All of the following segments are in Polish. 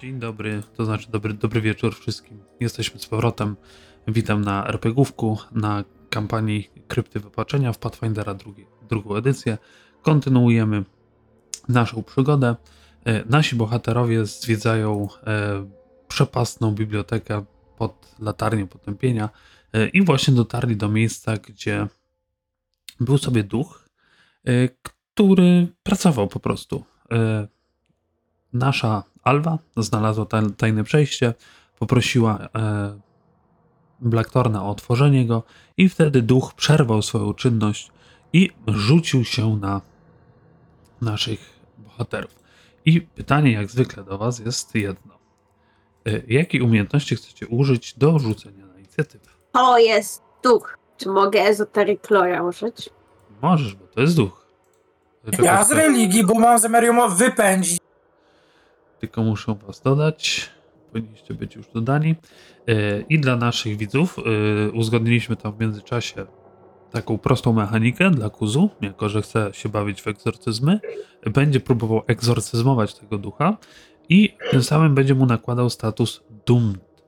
Dzień dobry, to znaczy dobry, dobry wieczór wszystkim. Jesteśmy z powrotem. Witam na RPGówku, na kampanii Krypty Wypaczenia w Pathfindera drugi, drugą edycję. Kontynuujemy naszą przygodę. E, Nasi bohaterowie zwiedzają e, przepastną bibliotekę pod latarnią potępienia e, i właśnie dotarli do miejsca, gdzie był sobie duch, który pracował po prostu. Nasza Alwa znalazła taj- tajne przejście, poprosiła e, Blacktorna o otworzenie go i wtedy duch przerwał swoją czynność i rzucił się na naszych bohaterów. I pytanie jak zwykle do was jest jedno. E, Jakiej umiejętności chcecie użyć do rzucenia na inicjatywę? To jest duch. Czy mogę Esoteric Lore użyć? Możesz, bo to jest duch. Ja z religii, bo mam zamiar ją wypędzić. Tylko muszę was dodać. Powinniście być już dodani. E, I dla naszych widzów e, uzgodniliśmy tam w międzyczasie taką prostą mechanikę dla Kuzu, jako że chce się bawić w egzorcyzmy. Będzie próbował egzorcyzmować tego ducha i tym samym będzie mu nakładał status doomed,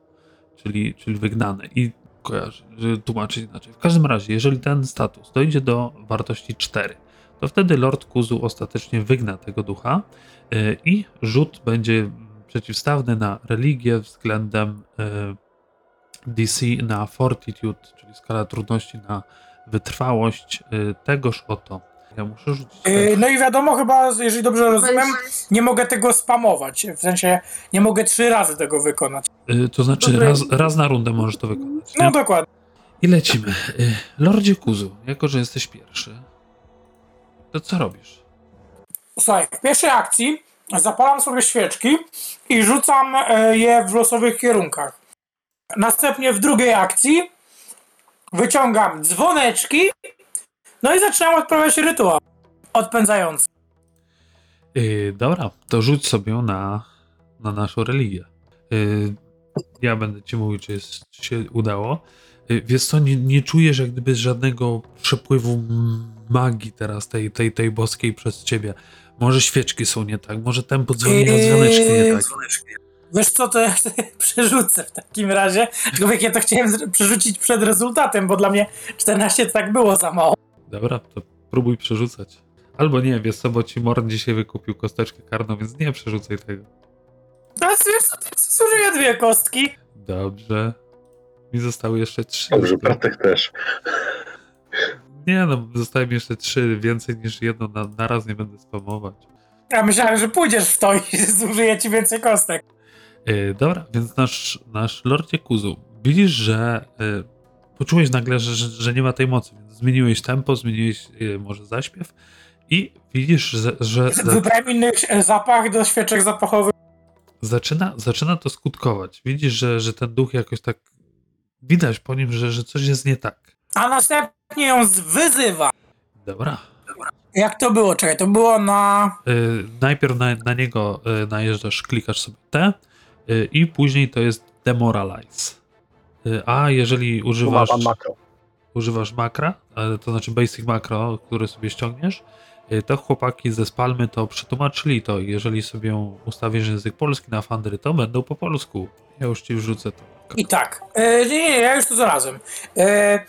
czyli, czyli wygnany. I kojarzy, tłumaczyć inaczej. W każdym razie, jeżeli ten status dojdzie do wartości 4, to wtedy Lord Kuzu ostatecznie wygna tego ducha e, i rzut będzie przeciwstawny na religię względem e, DC na Fortitude, czyli skala trudności na wytrwałość e, tegoż oto. Ja muszę rzucić. Yy, no i wiadomo chyba, jeżeli dobrze rozumiem, nie mogę tego spamować. W sensie nie mogę trzy razy tego wykonać. E, To znaczy raz, raz na rundę możesz to wykonać. No Nie? dokładnie. I lecimy. Lordzie Kuzu, jako że jesteś pierwszy, to co robisz? Słuchaj, w pierwszej akcji zapalam sobie świeczki i rzucam e, je w losowych kierunkach. Następnie w drugiej akcji wyciągam dzwoneczki, no i zaczynam odprawiać rytuał odpędzający. Yy, dobra, to rzuć sobie na, na naszą religię. Yy, ja będę ci mówił, czy jest, czy się udało. Yy, wiesz co, nie, nie czujesz jak gdyby żadnego przepływu magii teraz tej, tej, tej boskiej przez ciebie. Może świeczki są nie tak, może tempo dzwonienia dzwoneczki nie tak. Wiesz co, to ja przerzucę w takim razie. Aczkolwiek ja to chciałem przerzucić przed rezultatem, bo dla mnie 14 to tak było za mało. Dobra, to próbuj przerzucać. Albo nie, wiesz co, bo ci Morn dzisiaj wykupił kosteczkę karną, więc nie przerzucaj tego. Teraz wiesz co, zużyję dwie kostki. Dobrze. Mi zostały jeszcze trzy. Dobrze, Bartek też. Nie no, zostały mi jeszcze trzy, więcej niż jedno na, na raz nie będę spamować. Ja myślałem, że pójdziesz w to i zużyję ci więcej kostek. Yy, dobra, więc nasz, nasz Lordzie Kuzu, widzisz, że yy, poczułeś nagle, że, że, że nie ma tej mocy, więc zmieniłeś tempo, zmieniłeś yy, może zaśpiew i widzisz, że, że Wybrałem inny e, zapach do świeczek zapachowych. zaczyna, zaczyna to skutkować. Widzisz, że, że ten duch jakoś tak, widać po nim, że, że coś jest nie tak. A następnie ją wyzywa. Dobra. Jak to było? Czekaj, to było na... Y, najpierw na, na niego y, najeżdżasz, klikasz sobie T y, i później to jest demoralize. Y, a jeżeli używasz, Mam makro. używasz makra, to znaczy basic makro, który sobie ściągniesz, to chłopaki ze Spalmy to przetłumaczyli to. Jeżeli sobie ustawisz język polski na Fandry, to będą po polsku. Ja już ci wrzucę to. I tak. E, nie, nie, ja już to znalazłem. E,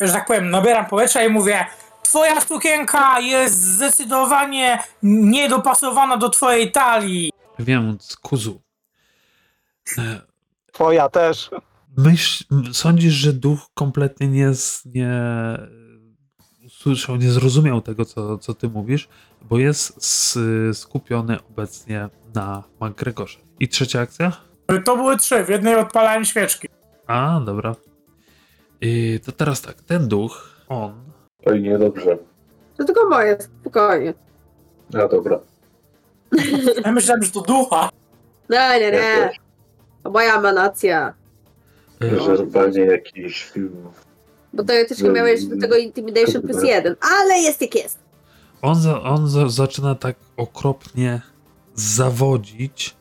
że tak powiem, nabieram powietrza i mówię Twoja sukienka jest zdecydowanie niedopasowana do twojej talii. Więc kuzu. y, Twoja też. Myśl, sądzisz, że duch kompletnie nie, z- nie usłyszał, nie zrozumiał tego, co, co ty mówisz, bo jest s, skupiony obecnie na McGregorze. I trzecia akcja? To były trzy, w jednej odpalałem świeczki. A, dobra. I to teraz tak, ten duch, on Oj, niedobrze. To tylko moje, spokojnie. A dobra. Ja myślałem, że to ducha. Nie, nie, nie. To moja emanacja. y, zupełnie jakiś film. Bo to też nie miałeś do tego Intimidation plus jeden. Ale jest jak jest. on, za, on za, zaczyna tak okropnie zawodzić,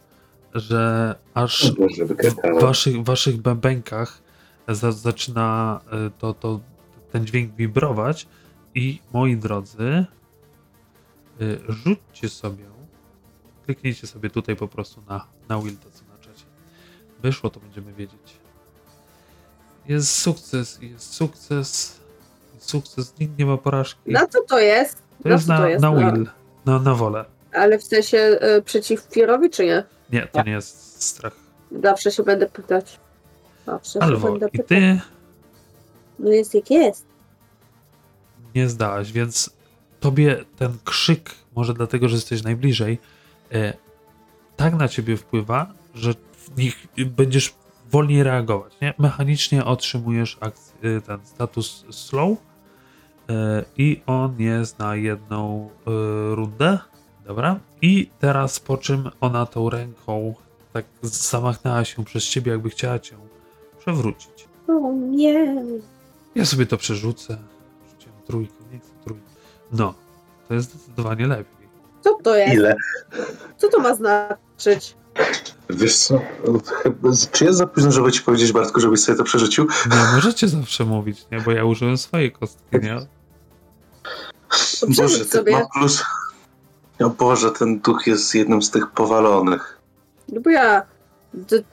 że aż Boże, w waszych, waszych bębenkach za, zaczyna e, to, to, ten dźwięk wibrować i moi drodzy, y, rzućcie sobie Kliknijcie sobie tutaj po prostu na, na will, to co na czacie. Wyszło, to będziemy wiedzieć. Jest sukces, jest sukces, jest sukces, nikt nie ma porażki. Na co to jest? To na jest co na, to jest? na Na- will, na, na wolę. Ale w sensie y, przeciw Pierowi, czy nie? Nie, to nie jest strach. Zawsze się będę pytać. Zawsze się Albo będę i pytać. ty No jest jak jest. nie zdałaś, więc tobie ten krzyk, może dlatego, że jesteś najbliżej, e, tak na ciebie wpływa, że w nich będziesz wolniej reagować. Nie? Mechanicznie otrzymujesz akc- e, ten status slow e, i on jest na jedną e, rundę. Dobra. I teraz po czym ona tą ręką tak zamachnęła się przez ciebie, jakby chciała cię przewrócić. O nie. Ja sobie to przerzucę. Rzuciłem trójkę, nie chcę trójkę. No, to jest zdecydowanie lepiej. Co to jest? Ile? Co to ma znaczyć? Wiesz co, czy jest za późno, żeby ci powiedzieć, Bartku, żebyś sobie to przerzucił? Nie, możecie zawsze mówić, nie? Bo ja użyłem swojej kostki, nie? Ten sobie. ma plus... O Boże, ten duch jest jednym z tych powalonych. No bo ja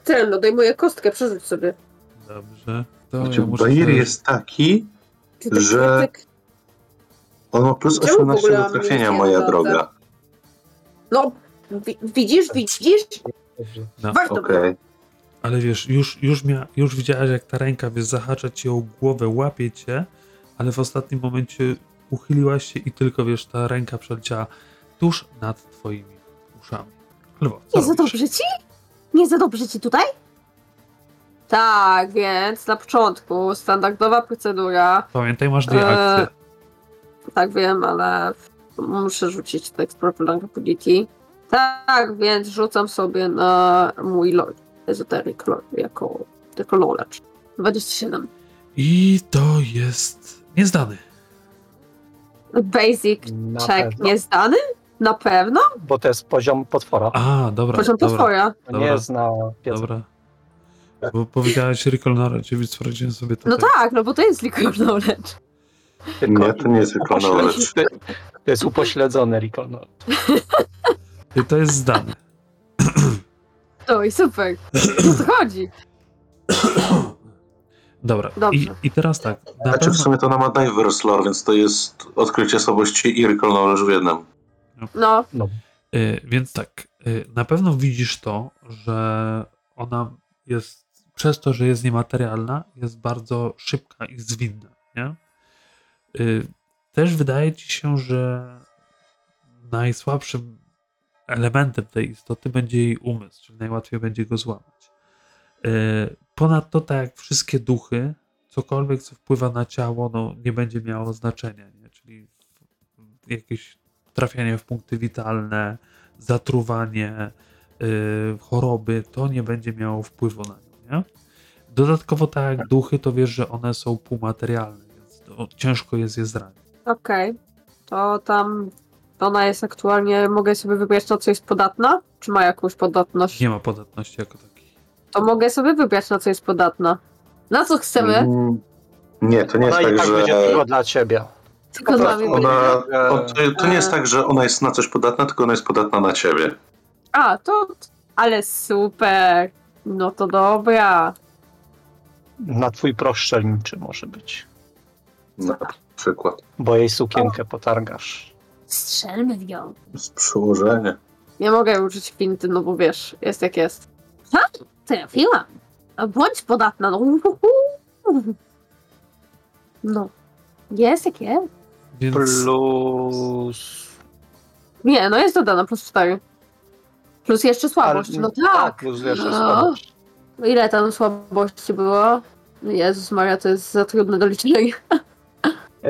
ten, odejmuję kostkę, przerzuć sobie. Dobrze. To Znaczy, ja sobie- jest taki, Ty tak- Że- tak- on ma plus Czemu w 18 ogóle do trafienia, moja droga. No, wi- widzisz, widzisz? No, Warto Okej. Ale wiesz, już, już, mia, już widziałaś, jak ta ręka, wiesz, zahacza cię o głowę, łapie cię, ale w ostatnim momencie uchyliłaś się i tylko, wiesz, ta ręka przeleciała tuż nad twoimi uszami. Lwo, co Nie za dobrze ci? Nie za dobrze ci tutaj? Tak, więc na początku standardowa procedura. Pamiętaj, masz dwie akcje. Tak wiem, ale muszę rzucić tekst Propeller Rapidity. Tak, więc rzucam sobie na mój lore, esoteric lore, jako, jako knowledge. 27. I to jest niezdany. Basic Na check pewno. niezdany? Na pewno? Bo to jest poziom potwora. A, dobra, Poziom dobra. To dobra. nie jest na wiedzę. dobra. Bo powiedziałeś Recall Knowledge, więc sprawdziłem sobie to. No tak, no bo to jest liquid knowledge. Tylko Nie, to nie jest tylko upośledzony- knowledge. To jest upośledzony recall knowledge. I to jest zdany. To i super. O co chodzi? Dobra, I, Dobrze. i teraz tak. Na Znaczy w pewno, sumie to na Diverse Lore, więc to jest odkrycie osobowości i Recall Knowledge w jednym. No, y, więc tak, y, na pewno widzisz to, że ona jest, przez to, że jest niematerialna, jest bardzo szybka i zwinna, nie? Y, też wydaje ci się, że najsłabszym elementem tej istoty będzie jej umysł, czyli najłatwiej będzie go złamać. Ponadto, tak jak wszystkie duchy, cokolwiek, co wpływa na ciało, no, nie będzie miało znaczenia, nie? czyli jakieś trafianie w punkty witalne, zatruwanie, y, choroby, to nie będzie miało wpływu na nią. Nie? Dodatkowo, tak jak duchy, to wiesz, że one są półmaterialne, więc to ciężko jest je zranić. okej. To tam ona jest aktualnie, mogę sobie wybrać na co jest podatna? Czy ma jakąś podatność? Nie ma podatności jako takiej. To mogę sobie wybrać na co jest podatna. Na co chcemy? Mm, Nie, to nie jest Ona i tak, tak że... będzie tylko dla ciebie. Tylko dla mnie. Ona, on, to, to nie jest tak, że ona jest na coś podatna, tylko ona jest podatna na ciebie. A, to. Ale super. No to dobra. Na twój proch strzelniczy może być. Na przykład. Bo jej sukienkę potargasz. Strzelmy w nią. Z przyłożenia. Nie mogę użyć finty, no bo wiesz, jest jak jest. Ha! Trafiłam. A Bądź podatna, no. No. Jest jak jest. Więc Plus... Nie, no jest dodana plus 4. Plus jeszcze słabość. Ale- No A, tak. plus jeszcze No. słabość. Ile tam słabości było? Jezus Maria, to jest za trudne do liczenia.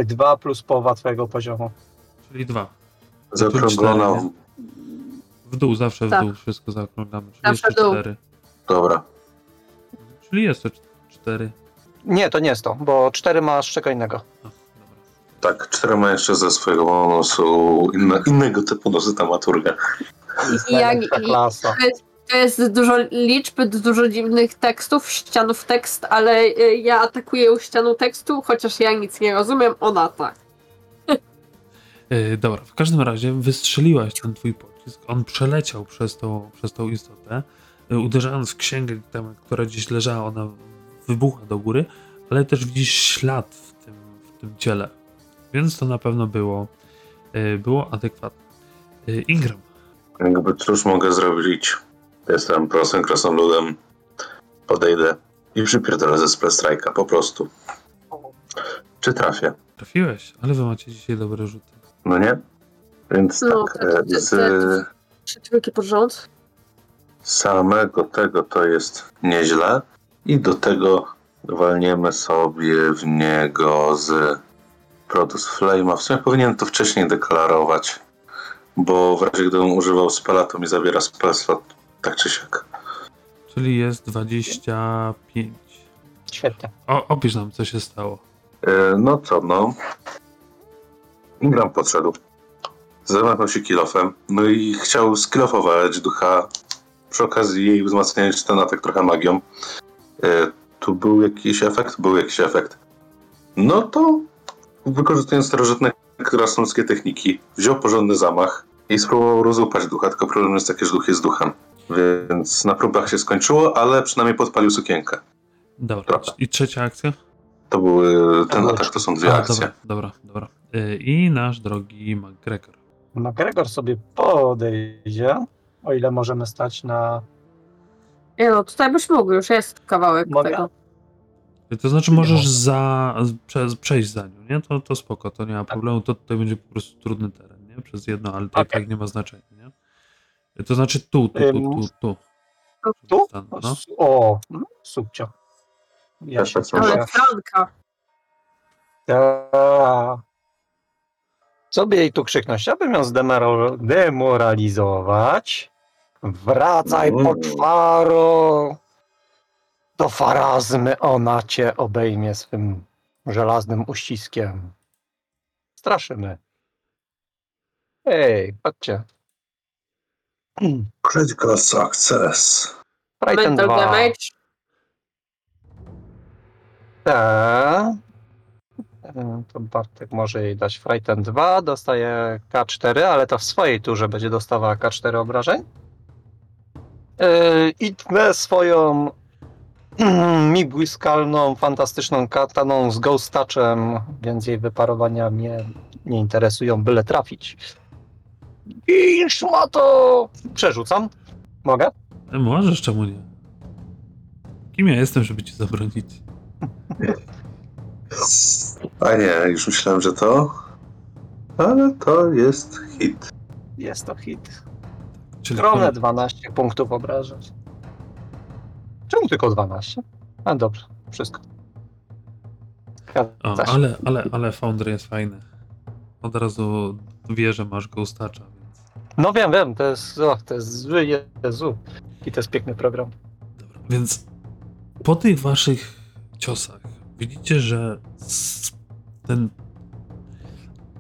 Dwa plus połowa twojego poziomu. czyli dwa. Zaokrąglona. cztery, W dół, zawsze w Tak. dół wszystko zaokrąglamy. Czyli Zawsze jeszcze w dół. cztery. Dobra. Czyli jest to cz- cztery. Nie, to nie jest to, bo cztery masz czego innego. A, dobra. Tak, cztery ma jeszcze ze swojego bonusu inne, innego typu dosyć dramaturga. I, jak, i, klasa. to jest dużo liczb, dużo dziwnych tekstów, ścianów tekst, ale y, ja atakuję ścianą tekstu, chociaż ja nic nie rozumiem, ona tak. Yy, dobra, w każdym razie wystrzeliłaś ten twój pocisk. pocisk, on przeleciał przez tą, przez tą istotę, y, uderzając w księgę, tam, która gdzieś leżała, ona wybucha do góry, ale też widzisz ślad w tym, w tym ciele. Więc to na pewno było, y, było adekwatne. Y, Ingram, Jakby cóż mogę zrobić? Jestem prostym krasnoludem. Podejdę i przypierdolę ze spell strike'a, po prostu. Czy trafię? trafiłeś, ale wy macie dzisiaj dobre rzuty. No nie? Więc No, tak, to- e, to- z to- Trzy trójki pod rząd. samego tego to jest nieźle. I do tego walniemy sobie w niego z Produce Flame'a. W sumie powinien to wcześniej deklarować, bo w razie gdybym używał spela, to mi zabiera spell slot, tak czy siak. Czyli jest 25. Świetnie. O, opisz nam, co się stało. E, No co, no. Ingram podszedł. Zamachnął się kilofem. No i chciał skilofować ducha. Przy okazji jej wzmacniając ten atak trochę magią. E, Tu był jakiś efekt? Był jakiś efekt. No to wykorzystując starożytne krasnoludzkie techniki, wziął porządny zamach i spróbował rozłupać ducha, tylko problem jest taki, że duch jest duchem. Więc na próbach się skończyło, ale przynajmniej podpalił sukienkę. Dobra, Dobra. i trzecia akcja? To były, ten było atak to są dwie A, akcje. dobra, dobra, dobra. Y, I nasz drogi McGregor. McGregor sobie podejdzie, o ile możemy stać na... Nie no, tutaj byś mógł, już jest kawałek Mogę? tego. To znaczy możesz za, prze, przejść za nią, nie? To, to spoko, to nie ma problemu, to tutaj będzie po prostu trudny teren, nie? Przez jedno, ale to Okej. tak nie ma znaczenia, nie? To znaczy tu, tu, tu, tu, tu. Tu? Stan, No. O, no, subcio. Ja się. Ale cieszę. Franka. Ta. Co by jej tu krzyknąć? Chciałbym ją zdemaro- demoralizować. Wracaj, Mm. poczwaro! Do farazmy ona cię obejmie swym żelaznym uściskiem. Straszymy. Ej, patrzcie. Critical success. Frighten Mental 2. damage. Tak. E, To Bartek może jej dać Frighten 2, dostaje K4, ale to w swojej turze będzie dostawała K4 obrażeń. E, I tnę swoją migłyskalną, fantastyczną kataną z Ghost Touchem, więc jej wyparowania mnie nie interesują, byle trafić. I to Przerzucam. Mogę? Możesz, czemu nie? Kim ja jestem, żeby ci zabronić? A nie, już myślałem, że to. Ale to jest hit. Jest to hit. Czyli Stronę 12 punktów obrażeń. Czemu tylko 12? A dobrze, wszystko. o, ale, ale, ale Founder jest fajny. Od razu wie, że masz Ghostacza, więc... No wiem, wiem, to jest, o, to jest zły Jezu. I to jest piękny program. Dobra, więc po tych waszych ciosach widzicie, że ten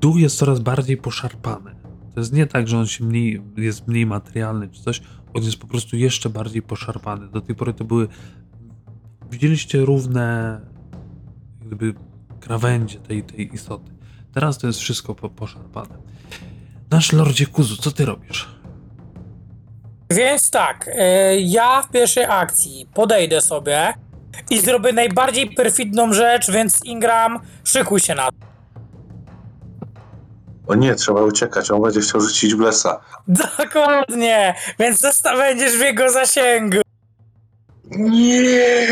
dół jest coraz bardziej poszarpany. To jest nie tak, że on się mniej, jest mniej materialny czy coś, on jest po prostu jeszcze bardziej poszarpany. Do tej pory to były widzieliście równe gdyby krawędzie tej, tej istoty. Teraz to jest wszystko po, poszarpane. Nasz Lordzie Kuzu, co ty robisz? Więc tak, e, ja w pierwszej akcji podejdę sobie i zrobię najbardziej perfidną rzecz, więc Ingram, szykuj się na to. O nie, trzeba uciekać, on będzie chciał rzucić blesa. Dokładnie, więc zosta- będziesz w jego zasięgu. Nie!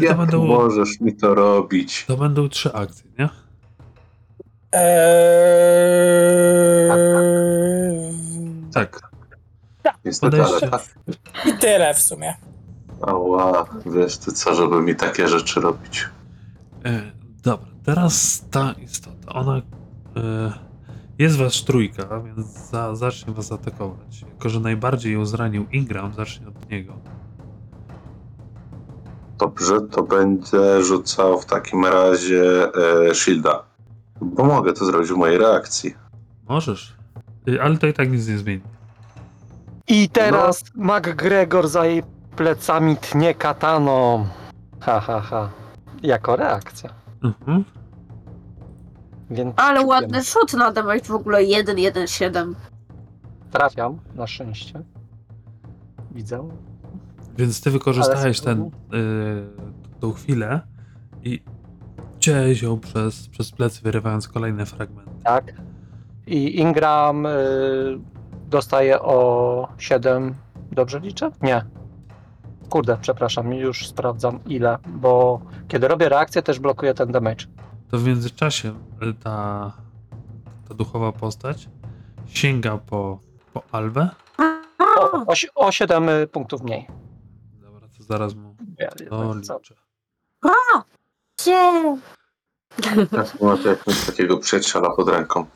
Jak będą, możesz mi to robić? to będą trzy akcje, nie? Eee... Tak. Niestety, Podejście. ale tak. I tyle w sumie. Ała, wiesz ty co, żeby mi takie rzeczy robić. E, dobra, teraz ta istota, ona jest was trójka, więc za, zacznie was atakować. Jako, że najbardziej ją zranił Ingram, zacznie od niego. Dobrze, to będę rzucał w takim razie e, shielda. Bo mogę to zrobić w mojej reakcji. Możesz, E, ale to i tak nic nie zmieni. I teraz McGregor za jej plecami tnie kataną. Ha, ha, ha. Jako reakcja. Mhm. Więc Ale ładny shot na damage w ogóle 1-1-7. Trafiam, na szczęście. Widzę. Więc ty wykorzystałeś ten, y, tą chwilę i cięłeś ją przez, przez plecy, wyrywając kolejne fragmenty. Tak. I Ingram y, dostaje o 7. Dobrze liczę? Nie. Kurde, przepraszam, już sprawdzam ile, bo kiedy robię reakcję, też blokuję ten damage. To w międzyczasie y, ta, ta duchowa postać sięga po, po Alwę. O, o, o 7 punktów mniej. Dobra, to zaraz mu Ja- to liczę. Gdzie? Tak, ma to jak mieć takiego przyjaciela pod ręką.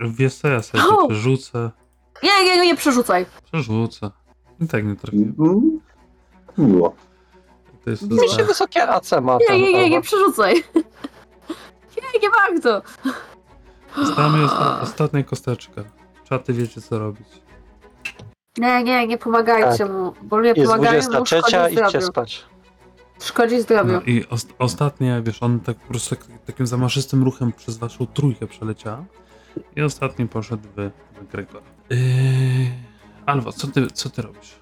Wiesz co, ja sobie O! to przerzucę, Nie, nie, nie przerzucaj. przerzucę. I tak nie trafię. Mm, Miło. To jest to za... wysokie AC ma Nie, ten nie, nie, nie Elwa. przerzucaj. Nie, nie warto. Została osta ostatnia kosteczka. Czaty wiecie co robić. Nie, nie, nie pomagajcie Tak. mu, bo nie Jest pomagają mu 23, szkodzi idźcie zdrowiu. spać. Szkodzi zdrowiu. No i os ostatnia, wiesz, on tak po prostu tak, takim zamaszystym ruchem przez waszą trójkę przeleciała. I ostatni poszedł w, Gregora. Yy... Alwa, co ty, co ty robisz?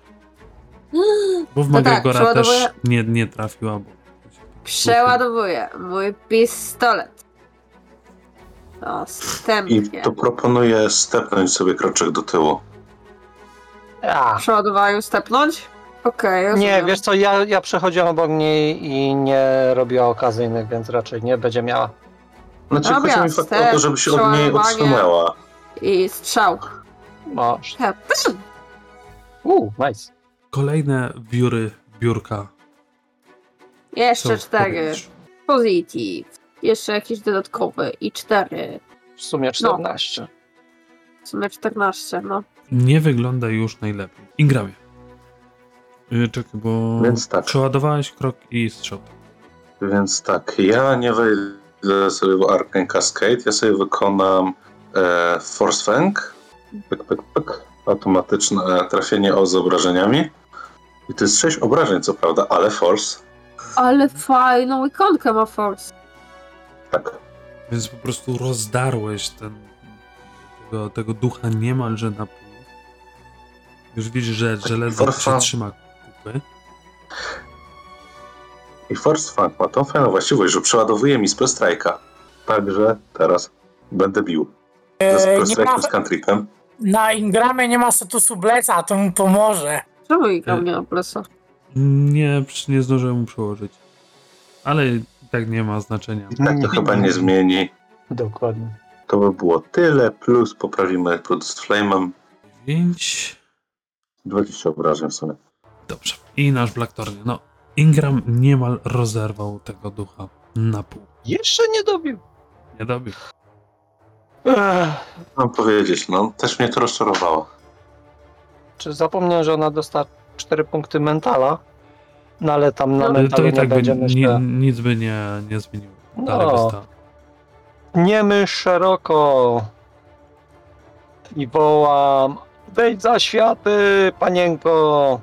Bo w No tak, McGregora też przeładowuję- nie, nie trafiła, bo... Przeładowuję mój pistolet. I Następnie. to proponuję stepnąć sobie kroczek do tyłu. Ja. Przeładowaniu stepnąć? Okej, Nie, rozumiem. wiesz co, ja, ja przechodziłem obok niej i nie robiła okazyjnych, więc raczej nie będzie miała. Znaczy, Dobra, chodzi mi fakt o step, to, żeby się od niej odsunęła. I strzał. Masz. He, pym! Uuu, nice. Kolejne wióry biurka. Jeszcze cztery. powietrzu. Positive. Jeszcze jakieś dodatkowe. I cztery. W sumie 14. W sumie 14, no. Nie wygląda już najlepiej. Ingramie. Yy, czekaj, bo Więc tak. przeładowałeś krok i strzał. Więc tak, ja nie wejdę sobie w Arcane Cascade, ja sobie wykonam e, Force Fang. Pyk, pyk, pyk. Automatyczne trafienie o z obrażeniami. I to jest 6 obrażeń, co prawda, ale Force. Ale fajną ikonkę ma Force. Tak. Więc po prostu rozdarłeś ten, tego, tego ducha niemalże na pół. Już widzisz, że, że ledwo Forfa. się trzyma kupy. I Force Fang ma tą fajną właściwość, że przeładowuje mi spell strike'a. Także teraz będę bił. Ze E, spell ma, strike'em z cantripem. na Ingramie nie ma statusu Bleca, to mu pomoże. Czemu igrał Y- nie na plesa? Nie, nie zdążyłem mu przełożyć. Ale tak nie ma znaczenia. I tak to chyba nie zmieni. Dokładnie. To by było tyle, plus poprawimy Product Flame'em. 5. 20 obrażeń w sumie. Dobrze. I nasz Blackthorn. No, Ingram niemal rozerwał tego ducha na pół. Jeszcze nie dobił. Nie dobił. Ech, Mam powiedzieć, no, też mnie to rozczarowało. czy zapomniałem, że ona dostała 4 punkty mentala? No ale tam na No. To i nie tak by ni, nic by nie, nie zmieniło. Dalej No. by stał. Nie myśl szeroko. I wołam. Wejdź za światy, panienko.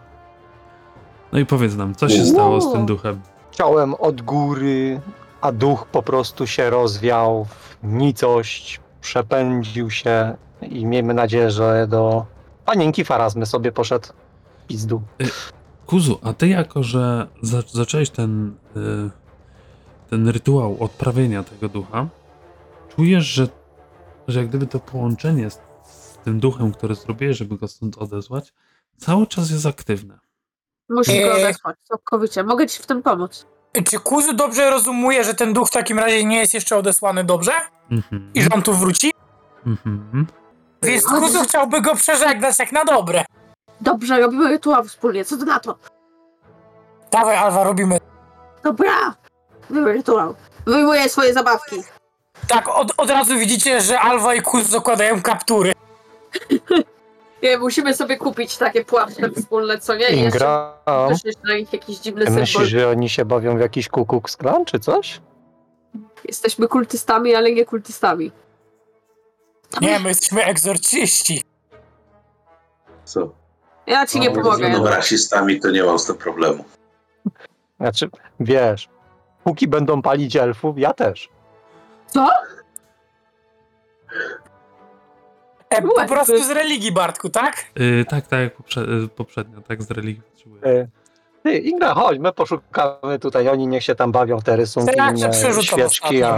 No i powiedz nam, co się stało z tym duchem? Chciałem od góry, a duch po prostu się rozwiał w nicość, przepędził się i miejmy nadzieję, że do panienki Farazmy sobie poszedł pizdu. Kuzu, a ty jako, że za, zacząłeś ten, y, ten rytuał odprawienia tego ducha, czujesz, że, że jak gdyby to połączenie z, z tym duchem, które zrobiłeś, żeby go stąd odesłać, cały czas jest aktywne. Musisz go odesłać, całkowicie. Mogę ci w tym pomóc. Czy Kuzu dobrze rozumuje, że ten duch w takim razie nie jest jeszcze odesłany dobrze? Mhm. I że on tu wróci? Mhm. Więc Kuzu chciałby go przeżegnać jak na dobre. Dobrze, robimy rytuał wspólnie. Co ty na to? Dawaj, Alwa, robimy. Dobra! Robimy rytuał. Wyjmuję swoje zabawki. Tak, od, od razu widzicie, że Alwa i Kuzu zakładają kaptury. Nie, musimy sobie kupić takie płaszcze wspólne, co nie? I jeszcze na nich jakiś dziwny ty myślisz, symbol. że oni się bawią w jakiś kukuk sklan czy coś? Jesteśmy kultystami, ale nie kultystami. Nie, my jesteśmy egzorcyści. Co? Ja ci nie No, pomogę. No, Janu. rasistami to nie mam z tym problemu. Znaczy, wiesz, póki będą palić elfów, ja też. Co? E, po prostu z religii, Bartku, tak? Yy, tak, tak jak poprze- y, poprzednio, tak z religii potrzebuję. Y, Ty, Ingra, chodź, my poszukamy tutaj, oni niech się tam bawią, te rysunki, Tak, inne przerzucam świeczki, a...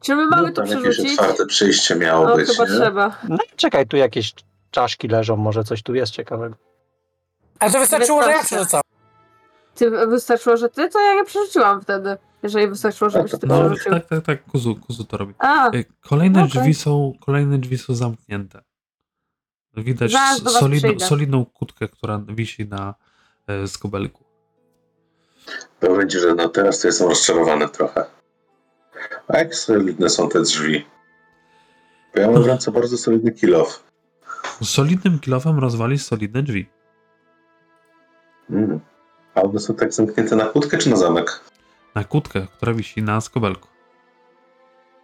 Czy my mamy No, tu tam jakieś przerzucić? otwarte przejście miało No być, chyba nie? trzeba. No czekaj, tu jakieś czaszki leżą, może coś tu jest ciekawego. Ale to wystarczyło, że ja Wystarczy. przerzucam. Ty wystarczyło, że ty, to ja nie przerzuciłam wtedy. Jeżeli wystarczyło, żebyś ty No, przerzucił. tak, tak, tak, kuzu, kuzu to robi. A, Y, Kolejne Okej. drzwi są, kolejne drzwi są zamknięte. Widać Zaraz do was solidną, przyjdę. solidną kutkę, która wisi na e, skobelku. Powiem ci, że no teraz to jestem rozczarowany trochę. A jak solidne są te drzwi? Bo ja mam w ręce bardzo solidny kilof. Solidnym kilofem rozwalić solidne drzwi. Mm. A one są tak zamknięte na kłódkę czy na zamek? Na kutkę, która wisi na skobelku.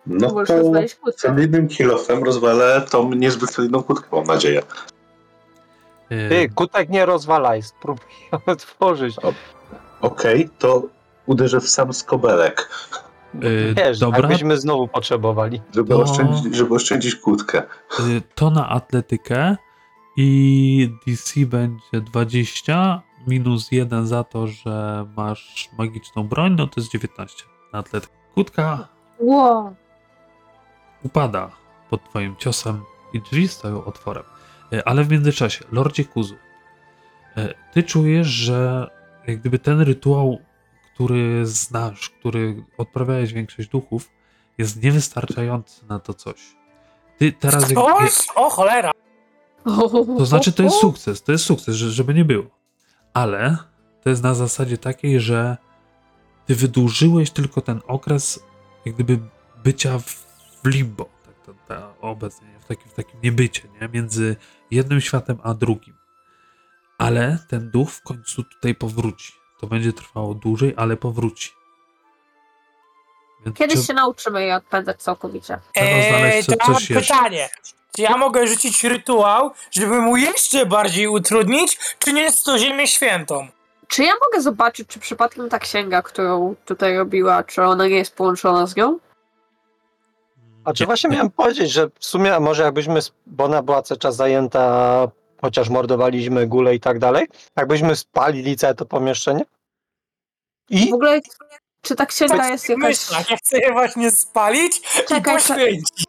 No możesz to kłódkę. solidnym kilofem rozwalę tą niezbyt solidną kłódkę, mam nadzieję. E, Ty, kutek nie rozwalaj, spróbuj ją otworzyć. Okej, to uderzę w sam skobelek, e, Wiesz, dobra, jakbyśmy znowu potrzebowali. żeby, To- oszczędzić, żeby oszczędzić kłódkę. e, to na atletykę i DC będzie 20 minus 1 za to, że masz magiczną broń, no to jest 19 na atletykę. Kutka Wow. upada pod twoim ciosem i drzwi stoją otworem. E, Ale w międzyczasie, Lordzie Kuzu, e, ty czujesz, że jak gdyby ten rytuał, który znasz, który odprawiałeś większość duchów, jest niewystarczający na to coś. Ty teraz... jak- Coś? O cholera. to znaczy, to jest sukces, to jest sukces, że, żeby nie było. Ale to jest na zasadzie takiej, że ty wydłużyłeś tylko ten okres, jak gdyby bycia w, limbo, tak, to, obecnie, w takim, w takim niebycie, nie? między jednym światem a drugim. Ale ten duch w końcu tutaj powróci. To będzie trwało dłużej, ale powróci. Więc Kiedyś czy- się nauczymy je odpędzać całkowicie. Trzeba znaleźć co- to mam coś jeszcze. pytanie. Czy ja mogę rzucić rytuał, żeby mu jeszcze bardziej utrudnić, czy nie jest to Ziemię Świętą? Czy ja mogę zobaczyć, czy przypadkiem ta księga, którą tutaj robiła, czy ona nie jest połączona z nią? A czy Nie. właśnie miałem powiedzieć, że w sumie może jakbyśmy, sp- bo ona była cały czas zajęta, chociaż mordowaliśmy gule i tak dalej, jakbyśmy spalili całe to pomieszczenie? I W ogóle, czy ta księga jest jakaś... Myślach, ja chcę je właśnie spalić i Czekaj, poświęcić.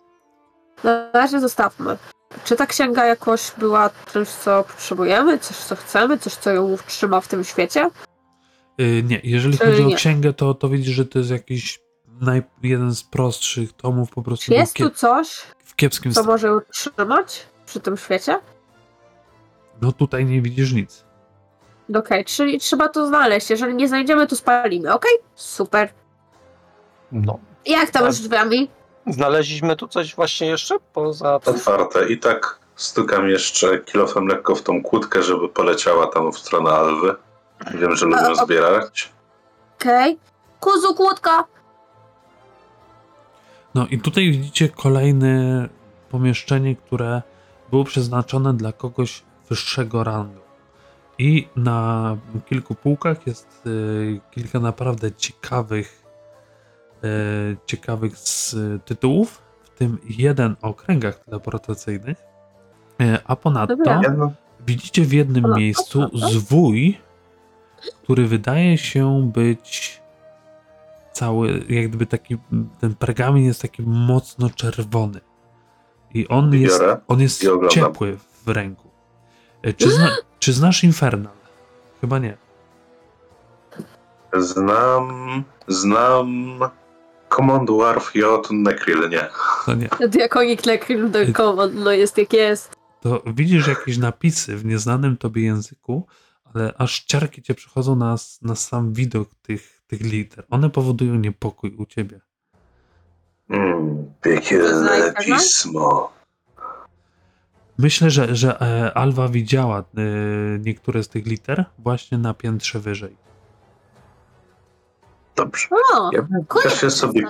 Na razie zostawmy. Czy ta księga jakoś była czymś, co potrzebujemy, coś, co chcemy, coś, co ją trzyma w tym świecie? Y, Nie, jeżeli Czyli chodzi o nie. księgę, to, to widzisz, że to jest jakiś naj, jeden z prostszych tomów, po prostu Czy jest tu coś, w kiepskim co stanie. może ją trzymać przy tym świecie? No tutaj nie widzisz nic. Okej, czyli trzeba to znaleźć. Jeżeli nie znajdziemy, to spalimy. Okej? Super. no, Jak tam Tak. z drzwiami? znaleźliśmy tu coś właśnie jeszcze poza? Otwarte i tak stukam jeszcze kilofem lekko w tą kłódkę, żeby poleciała tam w stronę Alwy. Wiem, że lubią zbierać. Okej. Kuzu, kłódka! No i tutaj widzicie kolejne pomieszczenie, które było przeznaczone dla kogoś wyższego rangu. I na kilku półkach jest y, kilka naprawdę ciekawych, y, ciekawych z tytułów, w tym jeden o kręgach teleportacyjnych, y, a ponadto Dobra. Widzicie w jednym Ponadto, miejscu zwój, który wydaje się być cały, jak gdyby taki, ten pergamin jest taki mocno czerwony. I on jest, Biorę on jest ciepły w ręku. Czy, zna, czy znasz Infernal? Chyba nie. Znam, znam Command Warf J Nekril, nie. To nie. Diakonik Lekrim the Command, no jest jak jest. To widzisz jakieś napisy w nieznanym tobie języku, ale aż ciarki cię przychodzą na, na sam widok tych, tych liter. One powodują niepokój u ciebie. Mm, piekielne Znajdź, pismo. Myślę, że, że e, Alwa widziała e, niektóre z tych liter właśnie na piętrze wyżej. Dobrze. O, Ja też się sobie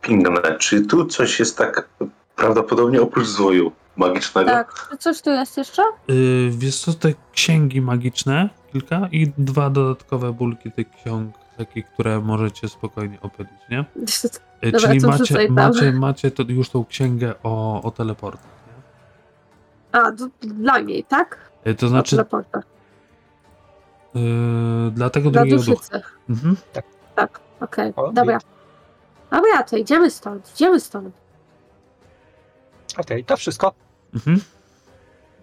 pingnę. Czy tu coś jest tak prawdopodobnie oprócz zwoju magicznego? Tak, czy coś tu jest jeszcze? Yy, wiesz co, te księgi magiczne, kilka i dwa dodatkowe bulki tych ksiąg, takie, które możecie spokojnie opylić, nie? Dobra, Czyli macie, macie, macie to już tą księgę o, o teleportach? A, to dla niej, tak? Y, To Znaczy... znaczy, Teleporta. y, dla tego Dla drugiego ducha. duszycy. Mhm. Tak, okej, O, dobra. Dobra, to idziemy stąd, idziemy stąd. Okej, to wszystko. Mhm.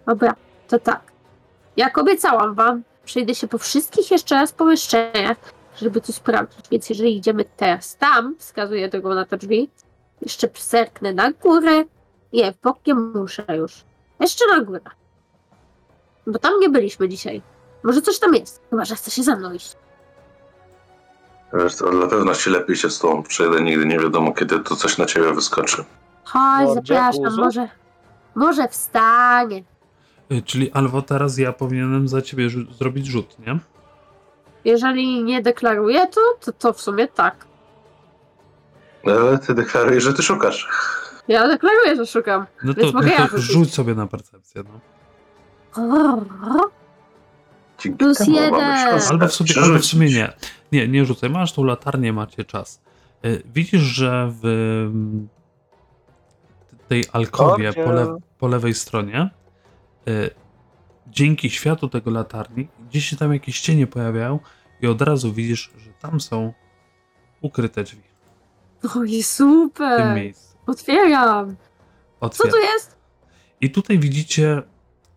Dobra, to tak. Jak obiecałam wam, przejdę się po wszystkich jeszcze raz pomieszczeniach, żeby tu sprawdzić. Więc jeżeli idziemy teraz tam, wskazuję drogą na te drzwi, jeszcze zerknę na górę. Nie, w bok nie muszę już. Jeszcze na górę. Bo tam nie byliśmy dzisiaj. Może coś tam jest. Chyba, że chce się za mną iść. Wiesz co, dla pewności lepiej się z tobą przejdę, nigdy nie wiadomo, kiedy tu coś na ciebie wyskoczy. Chodź, zapraszam, może... Może wstanie. Y, Czyli Alwo, teraz ja powinienem za ciebie rzu- zrobić rzut, nie? Jeżeli nie deklaruję, to, to, to w sumie tak. Ale ty deklarujesz, że ty szukasz. Ja deklaruję, że szukam. No to, Więc mogę no ja to rzucić. rzuć sobie na percepcję, no. Dzięki Plus temu mamy jeden. szansę Albo w, sumie, albo w sumie przerzucić. nie. Nie, nie rzucaj. Masz tą latarnię, macie czas. Y, Widzisz, że w tej alkowie po, le, po lewej stronie y, dzięki światu tego latarni gdzieś się tam jakieś cienie pojawiają i od razu widzisz, że tam są ukryte drzwi Oj, w tym super! miejscu. Otwieram! Co Otwiera. tu jest? I tutaj widzicie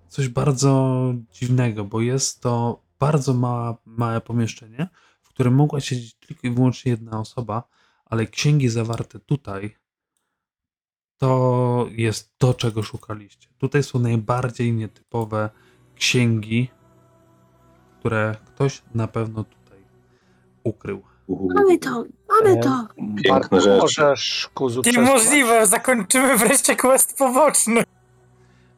coś bardzo dziwnego, bo jest to bardzo mała, małe pomieszczenie, w którym mogła siedzieć tylko i wyłącznie jedna osoba, ale księgi zawarte tutaj to jest to, czego szukaliście. Tutaj są najbardziej nietypowe księgi, które ktoś na pewno tutaj ukrył. Mamy to! Mamy to! Piękne Bartku, rzeczy. Możesz kuzu Niemożliwe, zakończymy wreszcie quest poboczny.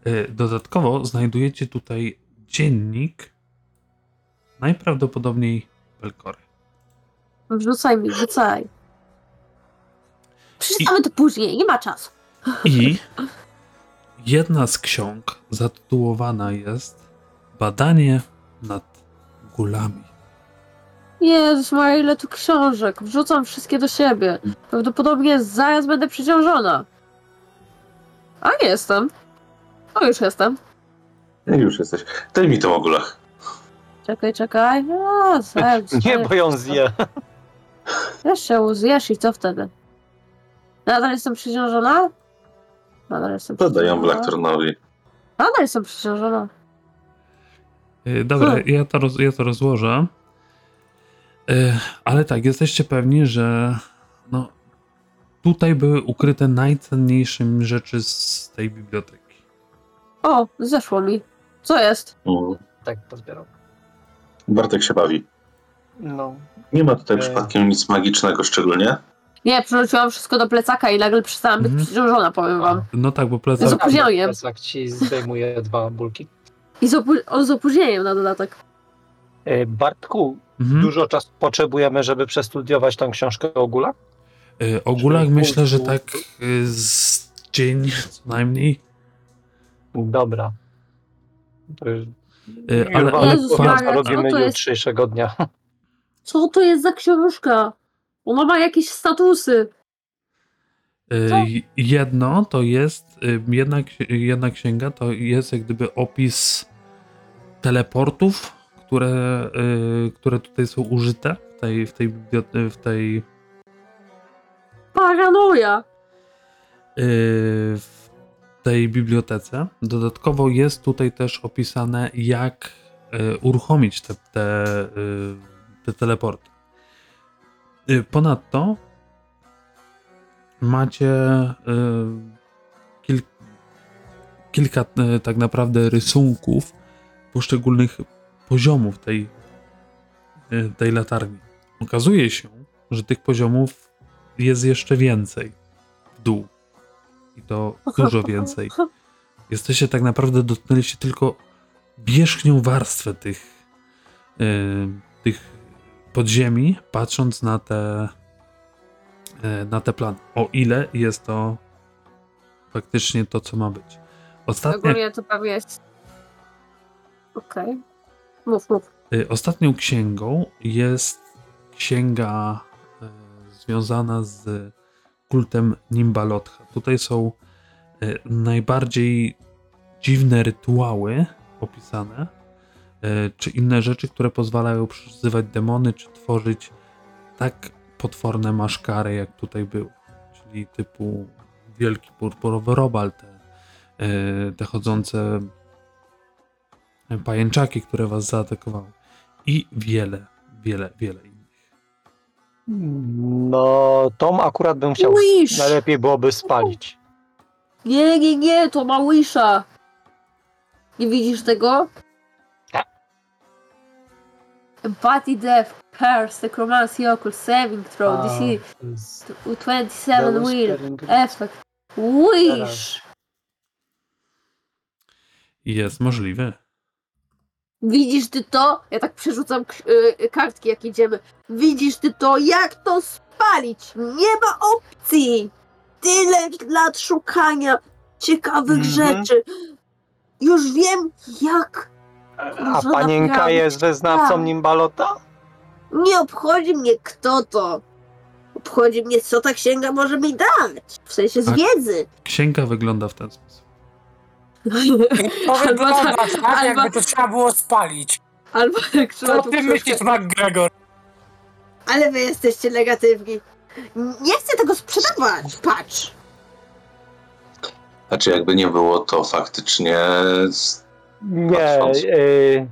Y, Dodatkowo znajdujecie tutaj dziennik najprawdopodobniej Belkory. Wrzucaj mi, wrzucaj. Przeczytamy to później, nie ma czasu. I jedna z ksiąg zatytułowana jest Badanie nad gulami. Jezus Maria, ile tu książek. Wrzucam wszystkie do siebie. Prawdopodobnie zaraz będę przeciążona. A nie jestem. O, już jestem. Nie, już jesteś. Daj mi to w ogólach. Czekaj, czekaj. O, zaraz. Nie, bo ją zje. Jeszcze zjesz i co wtedy? Nadal jestem przeciążona? Nadal jestem Podaj ją przeciążona. Blackthornowi. Nadal jestem przeciążona. Y, Dobra, Hmm. ja to, roz, ja to rozłożę. Y, Ale tak, jesteście pewni, że no, tutaj były ukryte najcenniejsze rzeczy z tej biblioteki. O, zeszło mi. Co jest? Mm. Tak, pozbierał. Bartek się bawi. No. Nie ma tutaj Eee. przypadkiem nic magicznego szczególnie. Nie, przerzuciłam wszystko do plecaka i nagle przestałam być przeciążona, powiem wam. No tak, bo Z plecak... opóźnieniem. Jak ci zdejmuje dwa bulki. I z, opó- o, z opóźnieniem na dodatek. E, Bartku, Mhm. dużo czasu potrzebujemy, żeby przestudiować tą książkę o gulach? Y, O gulach myślę, że tak y, z dzień co najmniej. Dobra. Ale, ale Jezus pa, Maria, co robimy to jest? jutrzejszego dnia. Co to jest za książka? Ona ma jakieś statusy. Co? Jedno to jest, jedna, jedna księga to jest jak gdyby opis teleportów, które, y, które tutaj są użyte w tej, w tej, biblio- w tej Paranoja. y, w tej bibliotece. Dodatkowo jest tutaj też opisane, jak y, uruchomić te, te, y, te teleporty. Y, Ponadto macie y, kil, kilka y, tak naprawdę rysunków poszczególnych poziomów tej, y, tej latarni. Okazuje się, że tych poziomów jest jeszcze więcej w dół. I to dużo więcej. Jesteście tak naprawdę dotknęliście tylko wierzchnią warstwę tych, y, tych podziemi, patrząc na te, y, na te plany. O ile jest to faktycznie to, co ma być. Ostatnia, Ogólnie to pewnie jest... Okej. Mów, mów. y, ostatnią księgą jest księga y, związana z kultem Nimbalotha. Tutaj są y, najbardziej dziwne rytuały opisane, czy inne rzeczy, które pozwalają przyzywać demony, czy tworzyć tak potworne maszkary, jak tutaj był. Czyli typu wielki purpurowy robal, te, te chodzące pajęczaki, które was zaatakowały. I wiele, wiele, wiele innych. No, Tom akurat bym chciał. Wish! Najlepiej byłoby spalić. Nie, nie, nie, to ma Wisha. Nie widzisz tego? Tak. Empathy, Death, Curse, Necromancy, Occult, Saving Throw, DC z- 27 Will, Spelling- Effect, Wish. Jest możliwy. Widzisz ty to? Ja tak przerzucam y, kartki jak idziemy. Widzisz ty to? Jak to spalić? Nie ma opcji! Tyle lat szukania ciekawych Mhm. rzeczy. Już wiem jak. A panienka naprawdę jest wyznawcą tak. Nimbalota? Nie obchodzi mnie kto to. Obchodzi mnie co ta księga może mi dać. W sensie z A- wiedzy. Księga wygląda w ten sposób. To Albo tak, tak, albo- jakby to trzeba było spalić. Albo jak trzeba Co ty myślisz, McGregor? Ale wy jesteście negatywni. Nie chcę tego sprzedawać. Patrz. Znaczy, jakby nie było, to faktycznie Nie. Patrząc. y,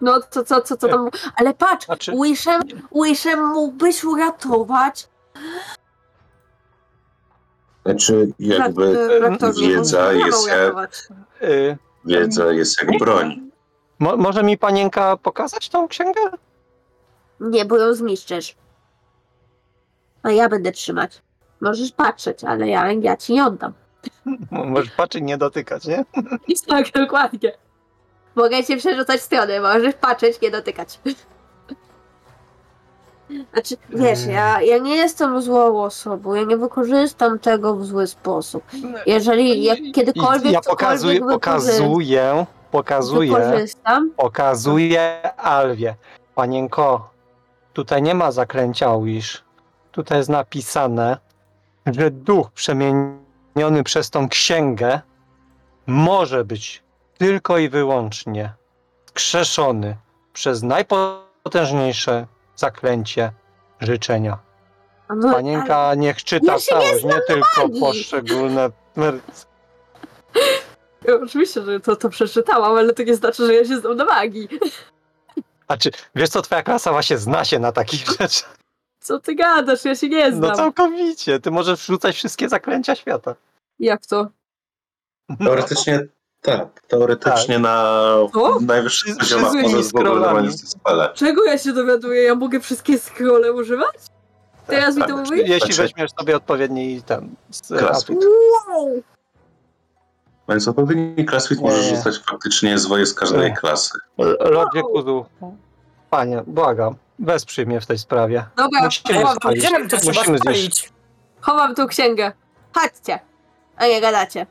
No co, co, co, co tam. Ale patrz, Znaczy- Wishem, Wishem mógłbyś uratować. Znaczy jakby Raptor nie wiedza jest jak- y, wiedza jest jak broń. mo, może mi panienka pokazać tą księgę? Nie, bo ją zniszczysz. A ja będę trzymać. Możesz patrzeć, ale ja, ja ci nie oddam. Możesz patrzeć, nie dotykać, nie? Tak, dokładnie. Mogę cię przerzucać strony, możesz patrzeć, nie dotykać. Znaczy, wiesz, ja, ja nie jestem złą osobą, ja nie wykorzystam tego w zły sposób. Jeżeli jak kiedykolwiek ja cokolwiek pokazuję, wykorzy- pokazuję, pokazuję, wykorzystam, pokazuję Alwie. Panienko, tutaj nie ma zaklęcia Wish. Tutaj jest napisane, że duch przemieniony przez tą księgę może być tylko i wyłącznie skrzeszony przez najpotężniejsze zaklęcie życzenia. no, Panienka niech czyta Ja się nie całość, nie, tylko magii. poszczególne ale, oczywiście, że to, to przeczytałam, ale to nie znaczy, że ja się znam na magii. A czy wiesz co, twoja klasa właśnie zna się na takich rzeczach? Co ty gadasz? Ja się nie znam. No całkowicie. Ty możesz wrzucać wszystkie zaklęcia świata. Jak to? Teoretycznie tak. Teoretycznie na Co? najwyższych poziomach możesz normalnie spele. Czego ja się dowiaduję? Ja mogę wszystkie scrolle używać? Teraz mi to tak, mówi? Jeśli Znaczy- weźmiesz sobie odpowiedni ten z Klas. atut. Wow! Więc odpowiedni classfit Nie. możesz rzucać faktycznie zwoje z każdej Nie. klasy. Lordzie Kudu, panie, błagam, wesprzyj mnie w tej sprawie. Dobra, Musimy chowam, spalić. To Musimy spalić. chowam tą księgę. Chodźcie. A nie gadacie.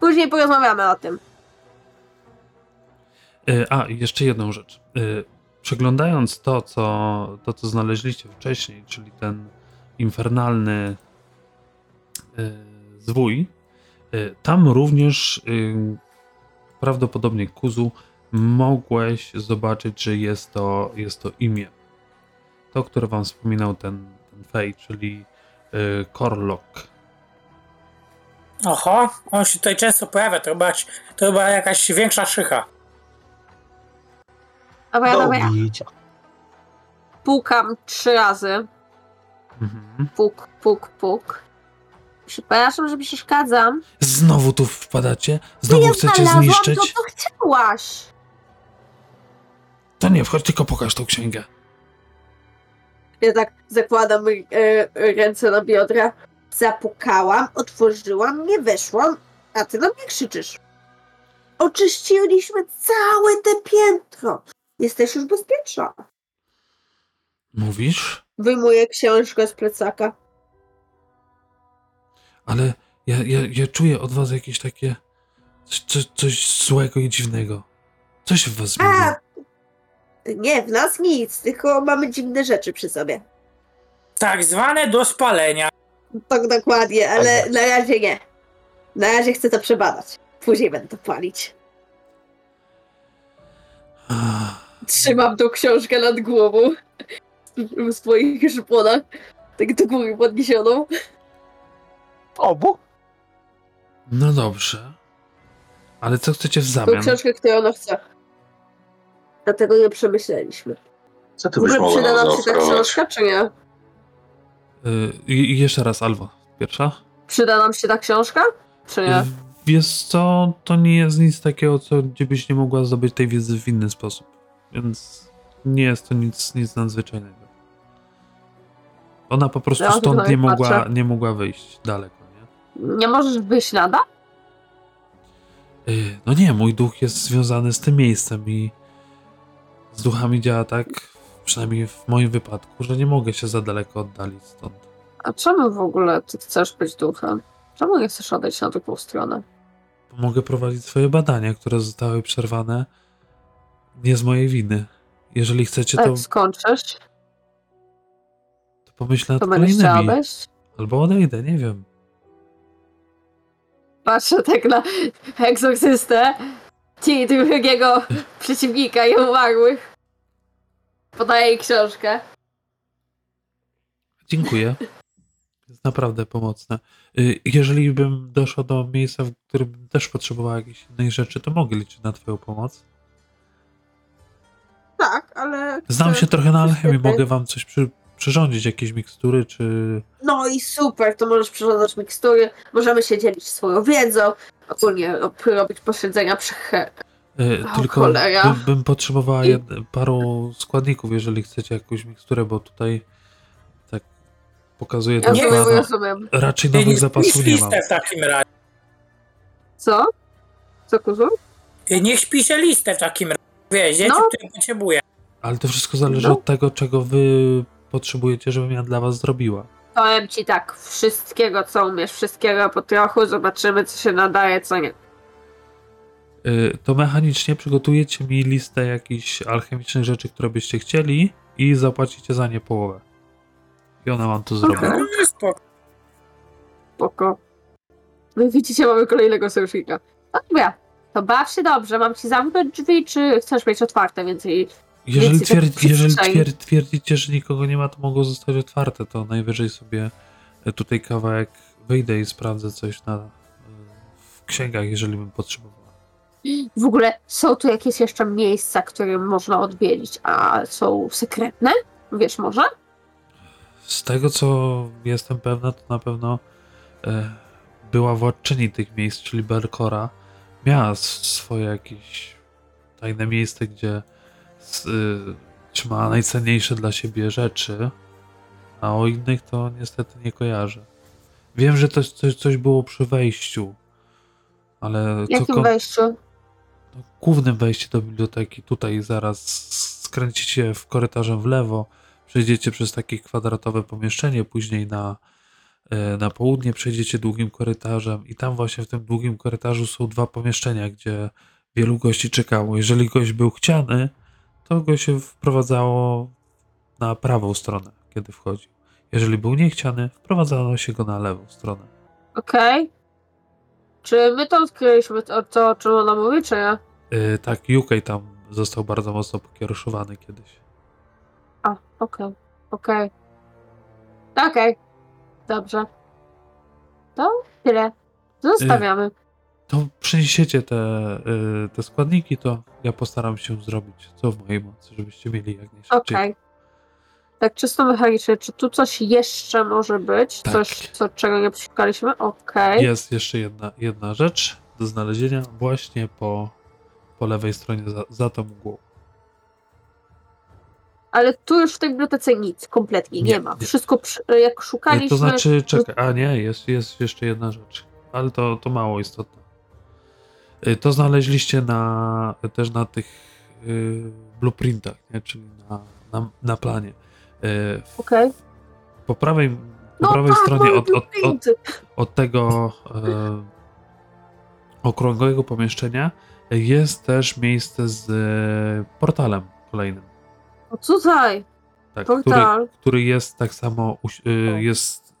Później porozmawiamy o tym. E, A, jeszcze jedną rzecz. E, Przeglądając to co, to, co znaleźliście wcześniej, czyli ten infernalny e, zwój, tam również prawdopodobnie Kuzu mogłeś zobaczyć, że jest to, jest to imię. To, które wam wspominał ten, ten Fej, czyli Korlok. Oho, on się tutaj często pojawia, to chyba, to chyba jakaś większa szycha. Dobra, Do dobra. Bicia. Pukam trzy razy. Mhm. Puk, puk, puk. Przepraszam, że przeszkadzam. Znowu tu wpadacie? Znowu chcecie Znalazłam zniszczyć? to, co chciałaś. To nie wchodź, tylko pokaż tą księgę. Ja tak zakładam e, e, ręce na biodra. Zapukałam, otworzyłam, nie weszłam, a ty na mnie krzyczysz. Oczyściliśmy całe te piętro. Jesteś już bezpieczna. Mówisz? Wyjmuję książkę z plecaka. Ale ja, ja, ja czuję od was jakieś takie. Coś, coś, złego i dziwnego. Coś w was zmieniło. Nie, w nas nic, tylko mamy dziwne rzeczy przy sobie. Tak zwane do spalenia. Tak dokładnie, ale Tak. na razie nie. Na razie chcę to przebadać. Później będę to palić. Trzymam tą książkę nad głową. W swoich szponach. Tak do góry podniesioną. Obu? No dobrze. Ale co chcecie w Tą zamian? książkę, którą ona chce. Dlatego nie przemyśleliśmy. Co ty byś ogóle mogła przyda nam nam się ta zaoferować? książka, czy nie? Y, i- jeszcze raz, Alwa. Pierwsza? Przyda nam się ta książka, czy nie? Wiesz co, to nie jest nic takiego, co, gdzie byś nie mogła zdobyć tej wiedzy w inny sposób. Więc nie jest to nic, nic nadzwyczajnego. Ona po prostu Ja stąd tutaj nie mogła, patrzę. nie mogła wyjść daleko, nie? Nie możesz wyjść nada? Y, No nie, mój duch jest związany z tym miejscem i z duchami działa tak, przynajmniej w moim wypadku, że nie mogę się za daleko oddalić stąd. A czemu w ogóle ty chcesz być duchem? Czemu nie chcesz odejść na drugą stronę? Mogę prowadzić swoje badania, które zostały przerwane nie z mojej winy. Jeżeli chcecie, to, Jak skończysz, to pomyślę nad to kolejnymi. Albo odejdę, nie wiem. Patrzę tak na egzorcystę i drugiego przeciwnika i umarłych. Podaję jej książkę. Dziękuję. Jest naprawdę pomocne. Y, Jeżeli bym doszła do miejsca, w którym też potrzebowała jakiejś innej rzeczy, to mogę liczyć na Twoją pomoc. Tak, ale. Znam się trochę na alchemii, mogę Wam coś przy, przyrządzić, jakieś mikstury, czy. No i super, to możesz przyrządzać mikstury, możemy się dzielić swoją wiedzą, ogólnie rob- robić posiedzenia przy he- Y, O, Tylko cholera. bym, bym potrzebowała I- paru składników, jeżeli chcecie jakąś miksturę, bo tutaj tak pokazuje Ja ten Nie, rozumiem, plan. rozumiem. Raczej nowych nie zapasów śpisz nie mam. listę w takim razie. Co? Co, kuzur? Niech pisze listę w takim razie. Wiesz, rzeczy, No. które potrzebuje. Ale to wszystko zależy No. od tego, czego wy potrzebujecie, żebym ja dla was zrobiła. Powiem ci tak, wszystkiego co umiesz, wszystkiego po trochu, zobaczymy co się nadaje, co nie. Y, To mechanicznie przygotujecie mi listę jakichś alchemicznych rzeczy, które byście chcieli i zapłacicie za nie połowę. I ona wam to zrobi. Okej. No, spoko. Spoko. No i widzicie, mamy kolejnego sojusznika. No dobra, to baw się dobrze, mam ci zamknąć drzwi, czy chcesz mieć otwarte, więcej Jeżeli, takich jeżeli twierdzicie, że nikogo nie ma, to mogą zostać otwarte, to najwyżej sobie y, tutaj kawałek wyjdę i sprawdzę coś na, y, w księgach, jeżeli bym potrzebował. W ogóle są tu jakieś jeszcze miejsca, które można odwiedzić, a są sekretne? Wiesz może? Z tego, co jestem pewna, to na pewno e, była władczyni tych miejsc, czyli Berkora. Miała swoje jakieś tajne miejsce, gdzie s, y, najcenniejsze dla siebie rzeczy, a o innych to niestety nie kojarzę. Wiem, że to coś, coś było przy wejściu, ale jakim kon- wejściu? no, głównym wejściu do biblioteki, tutaj zaraz skręcicie w korytarzem w lewo, przejdziecie przez takie kwadratowe pomieszczenie, później na, e, na południe przejdziecie długim korytarzem i tam właśnie w tym długim korytarzu są dwa pomieszczenia, gdzie wielu gości czekało. Jeżeli gość był chciany, to go się wprowadzało na prawą stronę, kiedy wchodził. Jeżeli był niechciany, wprowadzano się go na lewą stronę. Okej. Czy my to odkryliśmy, to, o czym ona mówi, czy nie? E, tak, UK tam został bardzo mocno pokieruszowany kiedyś. A, okej, okej. Okej, dobrze. To tyle. Zostawiamy. To przyniesiecie te, y, te składniki, to ja postaram się zrobić co w mojej mocy, żebyście mieli jak najszybciej. Okej. Tak czysto mechanicznie, czy tu coś jeszcze może być? Tak. Coś, co, czego nie przeszukaliśmy? Okej. Jest jeszcze jedna, jedna rzecz do znalezienia właśnie po, po lewej stronie za, za tą mgłą. Ale tu już w tej bibliotece nic, kompletnie nie, Nie, ma. nie. Wszystko, przy, jak szukaliśmy... Y, To znaczy, czekaj, a nie, jest, jest jeszcze jedna rzecz, ale to, to mało istotne. Y, To znaleźliście na, też na tych y, blueprintach, nie? czyli na, na, na planie. Y, Okej. Po prawej, po No prawej tak, stronie od, od, od, od tego e, okrągłego pomieszczenia jest też miejsce z e, portalem kolejnym. O, tutaj. Tak, który, Portal. który jest tak samo e, jest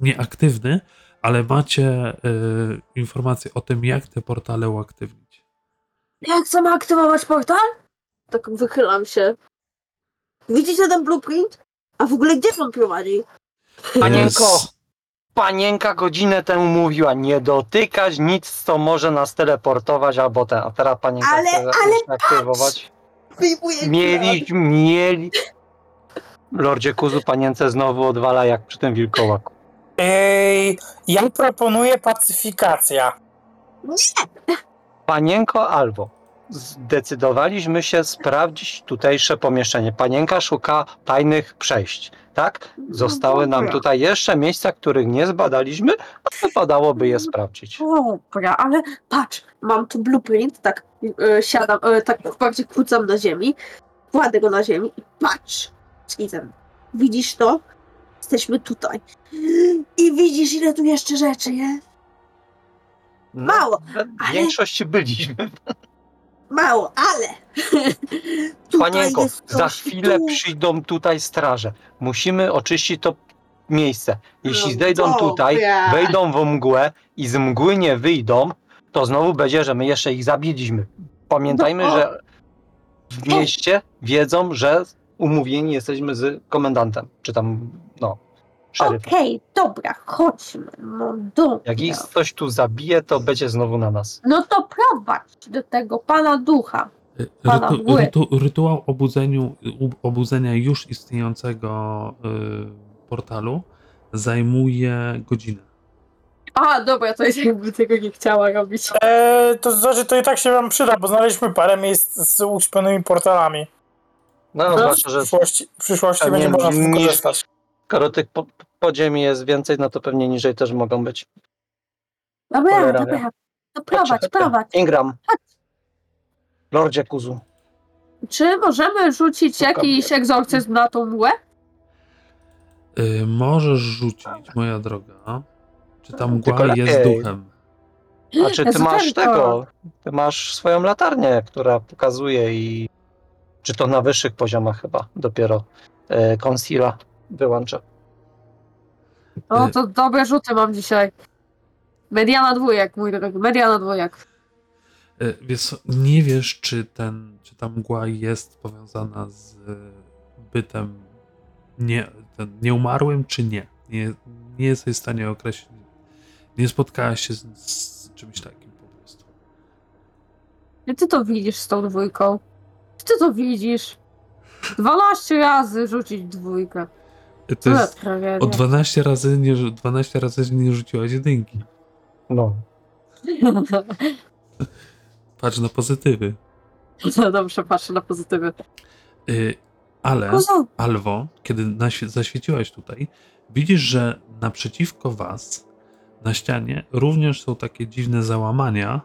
nieaktywny, ale macie y, informacje o tym, jak te portale uaktywnić. Jak chcemy aktywować portal? Tak wychylam się. Widzicie ten blueprint? A w ogóle gdzie on prowadzi? Panienko! Panienka godzinę temu mówiła, nie dotykać nic, co może nas teleportować albo ten, a teraz panienka Ale- chce ale aktywować. Mieli, mieli. Lordzie Kuzu, panience znowu odwala jak przy tym wilkołaku. Ej, ja proponuję pacyfikacja. Panienko albo zdecydowaliśmy się sprawdzić tutejsze pomieszczenie. Panienka szuka tajnych przejść, tak? Zostały nam dobra. tutaj jeszcze miejsca, których nie zbadaliśmy, a wypadałoby je sprawdzić. Dobra, ale patrz, mam tu blueprint, tak e, siadam, e, tak bardziej kłócam na ziemi, kładę go na ziemi i patrz, skizem. Widzisz to? Jesteśmy tutaj. I widzisz, ile tu jeszcze rzeczy jest? No, Mało, w większości byliśmy. mało, ale Panienko, za chwilę tu. przyjdą tutaj straże. Musimy oczyścić to miejsce. Jeśli No zejdą tutaj, wejdą w mgłę i z mgły nie wyjdą, to znowu będzie, że my jeszcze ich zabiliśmy. Pamiętajmy, No. że w mieście wiedzą, że umówieni jesteśmy z komendantem, czy tam, szeryfem. Okej, dobra, chodźmy. No dobra. Jak ich coś tu zabije, to będzie znowu na nas. No to prowadź do tego pana ducha. Y, Pana Rytu, mgły. rytu, rytuał obudzeniu, u- obudzenia już istniejącego y, portalu zajmuje godzinę. A, dobra, to jest jakby tego nie chciała robić. Eee, to znaczy, to i tak się wam przyda, bo znaleźliśmy parę miejsc z uśpionymi portalami. No, No. zwłaszcza, W że przyszłości, w przyszłości będzie można z tego korzystać. Skoro tych po, podziemi jest więcej, no to pewnie niżej też mogą być. Dobra, Cholera dobra. wie. No prowadź, Chodźcie, prowadź. Ingram. Lordzie Kuzu. Czy możemy rzucić jakiś egzorcyzm na tą mgłę? Y, możesz rzucić, moja droga, czy ta mgła Tylko jest lepiej. duchem. A czy ty masz Ezoteryko. tego? Ty masz swoją latarnię, która pokazuje i czy to na wyższych poziomach chyba dopiero Conceala wyłącza. O, Y- to dobre rzuty mam dzisiaj. Mediana dwójek, mój drogi, mediana dwójek. Y, Wiesz, nie wiesz, czy, ten, czy ta mgła jest powiązana z y, bytem nie, ten, nieumarłym, czy nie. nie. Nie jesteś w stanie określić. Nie spotkałaś się z, z czymś takim po prostu. Gdzie ty to widzisz z tą dwójką? Ty to widzisz? 12 razy rzucić dwójkę. To jest o 12 razy nie, rzu- 12 razy nie rzuciłaś jedynki. No. Patrz na pozytywy. No dobrze, patrzę na pozytywy. Y, ale, Alwo, kiedy naświe- zaświeciłaś tutaj, widzisz, że naprzeciwko was na ścianie również są takie dziwne załamania,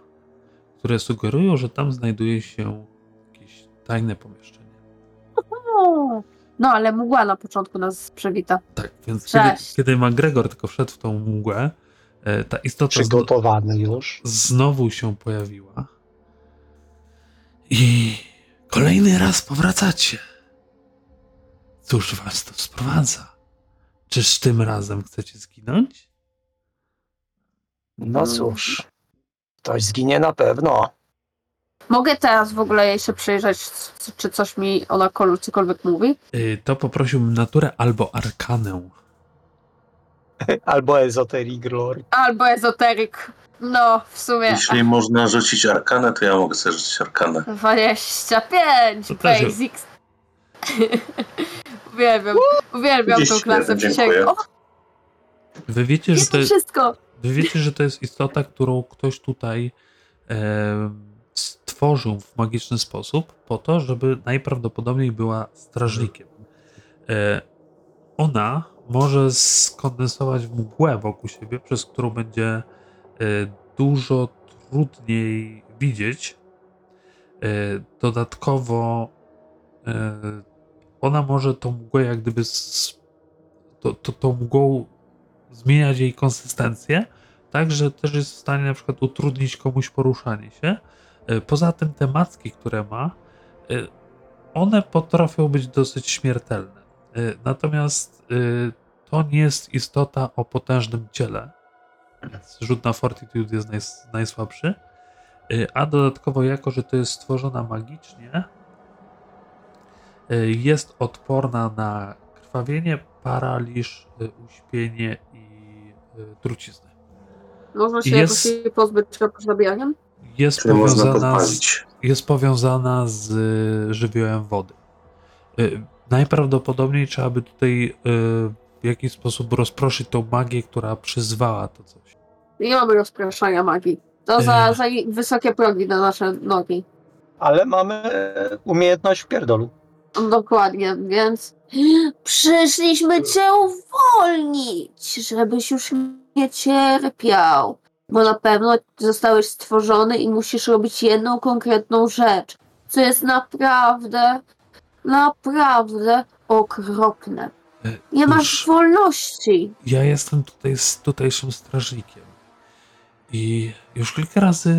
które sugerują, że tam znajduje się jakieś tajne pomieszczenie. No, ale mgła na początku nas przywita. Tak, więc kiedy, kiedy McGregor tylko wszedł w tą mgłę, e, ta istota zno- Przygotowany już. znowu się pojawiła. I kolejny raz powracacie. Cóż was to sprowadza? Czyż tym razem chcecie zginąć? No cóż. Ktoś zginie na pewno. Mogę teraz w ogóle jej się przyjrzeć, czy coś mi ona kolu- cokolwiek mówi? Y, To poprosiłbym naturę albo arkanę. Albo ezoterik lore. Albo ezoteryk. No, w sumie Jeśli można rzucić arkanę, to ja mogę sobie rzucić arkanę. 25 To też- basics. uwielbiam, uwielbiam tą 31, klasę dziękuję. Wy wiecie, że wiem to jest, wszystko. wy wiecie, że to jest istota, którą ktoś tutaj stworzył w magiczny sposób po to, żeby najprawdopodobniej była strażnikiem. E, ona może skondensować mgłę wokół siebie, przez którą będzie e, dużo trudniej widzieć. E, dodatkowo ona może tą mgłę jak gdyby to, to, tą mgłą zmieniać jej konsystencję, tak, że też jest w stanie na przykład utrudnić komuś poruszanie się. E, Poza tym te macki, które ma, e, one potrafią być dosyć śmiertelne. E, Natomiast to nie jest istota o potężnym ciele. Więc rzut na Fortitude jest najs- najsłabszy. A dodatkowo, jako że to jest stworzona magicznie, jest odporna na krwawienie, paraliż, uśpienie i truciznę. Można się Jest- jakoś pozbyć zabijaniem? Jest można powiązana, z, jest powiązana z y, żywiołem wody. Y, Najprawdopodobniej trzeba by tutaj y, w jakiś sposób rozproszyć tą magię, która przyzwała to coś. Nie mamy rozpraszania magii. To za, Ech. za wysokie progi na nasze nogi. Ale mamy umiejętność w pierdolu. Dokładnie, więc przyszliśmy cię uwolnić, żebyś już nie cierpiał. Bo na pewno zostałeś stworzony i musisz robić jedną konkretną rzecz, co jest naprawdę, naprawdę okropne. Y, Nie masz cóż, wolności. Ja jestem tutaj z tutejszym strażnikiem. I już kilka razy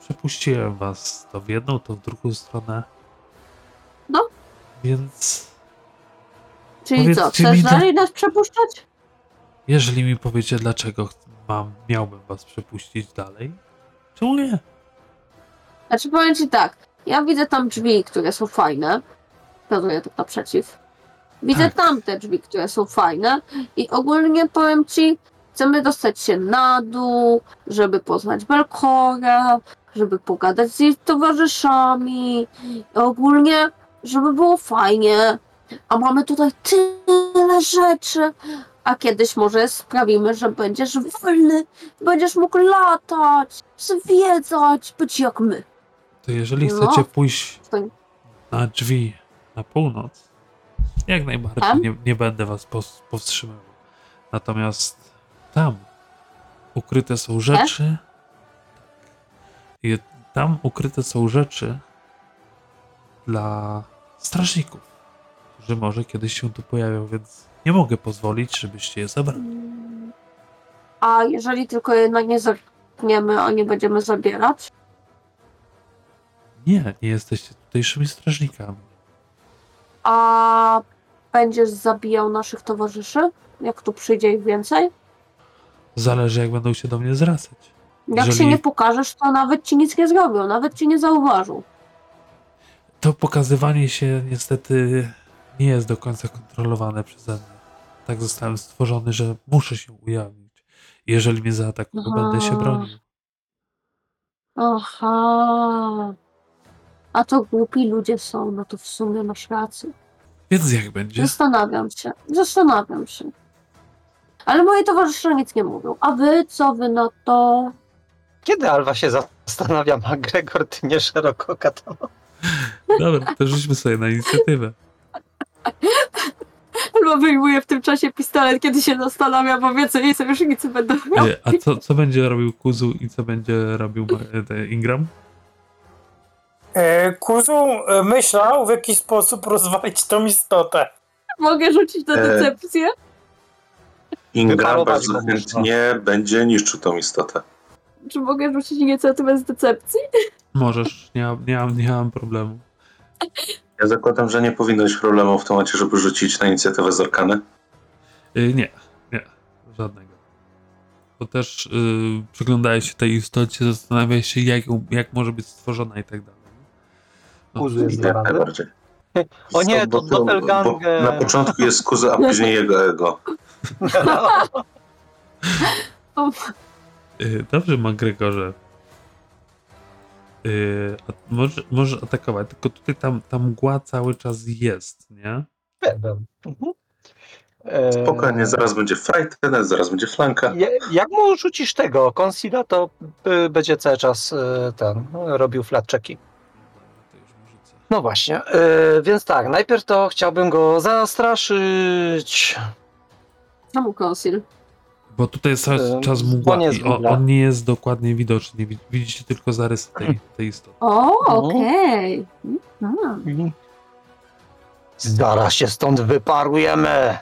przepuściłem was to w jedną, to w drugą stronę. No. Więc Czyli co, chcesz mi, dalej nas przepuszczać? jeżeli mi powiecie, dlaczego mam, miałbym was przepuścić dalej, czemu nie? Znaczy powiem ci tak, ja widzę tam drzwi, które są fajne. Wskazuję tak naprzeciw. Widzę Tak. tam te drzwi, które są fajne i ogólnie powiem ci, chcemy dostać się na dół, żeby poznać Belkora, żeby pogadać z jej towarzyszami, i ogólnie, żeby było fajnie. A mamy tutaj tyle rzeczy, a kiedyś może sprawimy, że będziesz wolny, będziesz mógł latać, zwiedzać, być jak my. To jeżeli No. chcecie pójść To- na drzwi na północ, jak najbardziej nie, nie będę was powstrzymywał. Natomiast tam ukryte są rzeczy. I tam ukryte są rzeczy dla strażników, którzy może kiedyś się tu pojawią, więc nie mogę pozwolić, żebyście je zabrali. A jeżeli tylko jednak nie zamkniemy, a nie będziemy zabierać? Nie, nie jesteście tutejszymi strażnikami. A będziesz zabijał naszych towarzyszy? Jak tu przyjdzie ich więcej? Zależy, jak będą się do mnie zwracać. Jak Jeżeli- się nie pokażesz, to nawet ci nic nie zrobią, nawet ci nie zauważą. To pokazywanie się niestety nie jest do końca kontrolowane przeze mnie. Tak zostałem stworzony, że muszę się ujawnić. Jeżeli mnie zaatakują, Aha. będę się bronił. Aha. A to głupi ludzie są, no to w sumie masz rację. Więc jak będzie? Zastanawiam się, zastanawiam się. Ale moi towarzysze nic nie mówią. A wy, co wy na to? Kiedy Alwa się zastanawia, a Gregor, ty nie szeroko katano. Dobra, to rzućmy sobie na inicjatywę. Albo wyjmuję w tym czasie pistolet, kiedy się zastanawia, bo wie, co jej sojusznicy będą miał. E, A co, co będzie robił Kuzu i co będzie robił te Ingram? E, Kuzu e, myślał, w jaki sposób rozwalić tą istotę. Mogę rzucić na E, decepcję? Ingram bardzo chętnie będzie niszczył tą istotę. Czy mogę rzucić inicjatywę z decepcji? Możesz, nie, nie, mam, nie mam problemu. Ja zakładam, że nie powinno być problemu w tym momencie, żeby rzucić na inicjatywę z Arkany. Y, nie, nie, żadnego. Bo też y, przyglądałeś się tej istocie, zastanawiałeś się, jak, jak może być stworzona i tak dalej. No, Kuzu jest najbardziej. O nie, to doppelganger. Na początku jest kuza, a później jego ego. Y, Dobrze, McGregorze. Y, a może, możesz atakować, tylko tutaj tam, ta mgła cały czas jest, nie? Będę. Mhm. E, Spokojnie, zaraz będzie frightened, zaraz będzie flanka. je- Jak mu rzucisz tego konsila, to y, będzie cały czas y, ten robił flat checki. To już rzucę. No właśnie, y, więc tak, najpierw to chciałbym go zastraszyć. Czemu konsil? Bo tutaj jest cały czas mgła i on, Google'a. on nie jest dokładnie widoczny. Wi- Widzicie tylko zarys tej, tej istoty. O, No. okej. Mhm. Zaraz się stąd wyparujemy.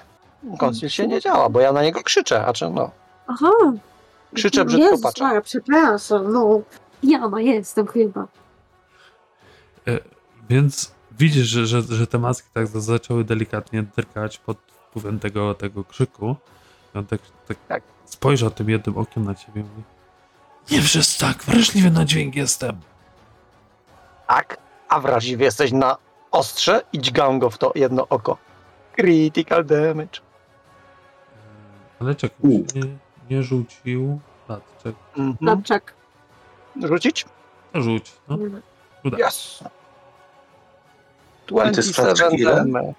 Konsil się nie działa, bo ja na niego krzyczę, a czy no. Aha. Krzyczę brzydko Jezus patrzę. Maria, przepraszam, no. Jana jestem chyba. E, Więc widzisz, że, że, że te maski tak za- zaczęły delikatnie drgać pod wpływem tego, tego krzyku On tak, tak, Tak. spojrzał tym jednym okiem na ciebie i mówi Nie przez tak, wrażliwy na dźwięk jestem. Tak, a wrażliwy jesteś na ostrze i dźgam go w to jedno oko. Critical damage. Ale czekaj, U. nie, nie rzucił. Lat, czek, Mhm. Lapczak. Rzucić? no rzuć. No. Uda. Yes. to jest 27 sprawdź ile? damage.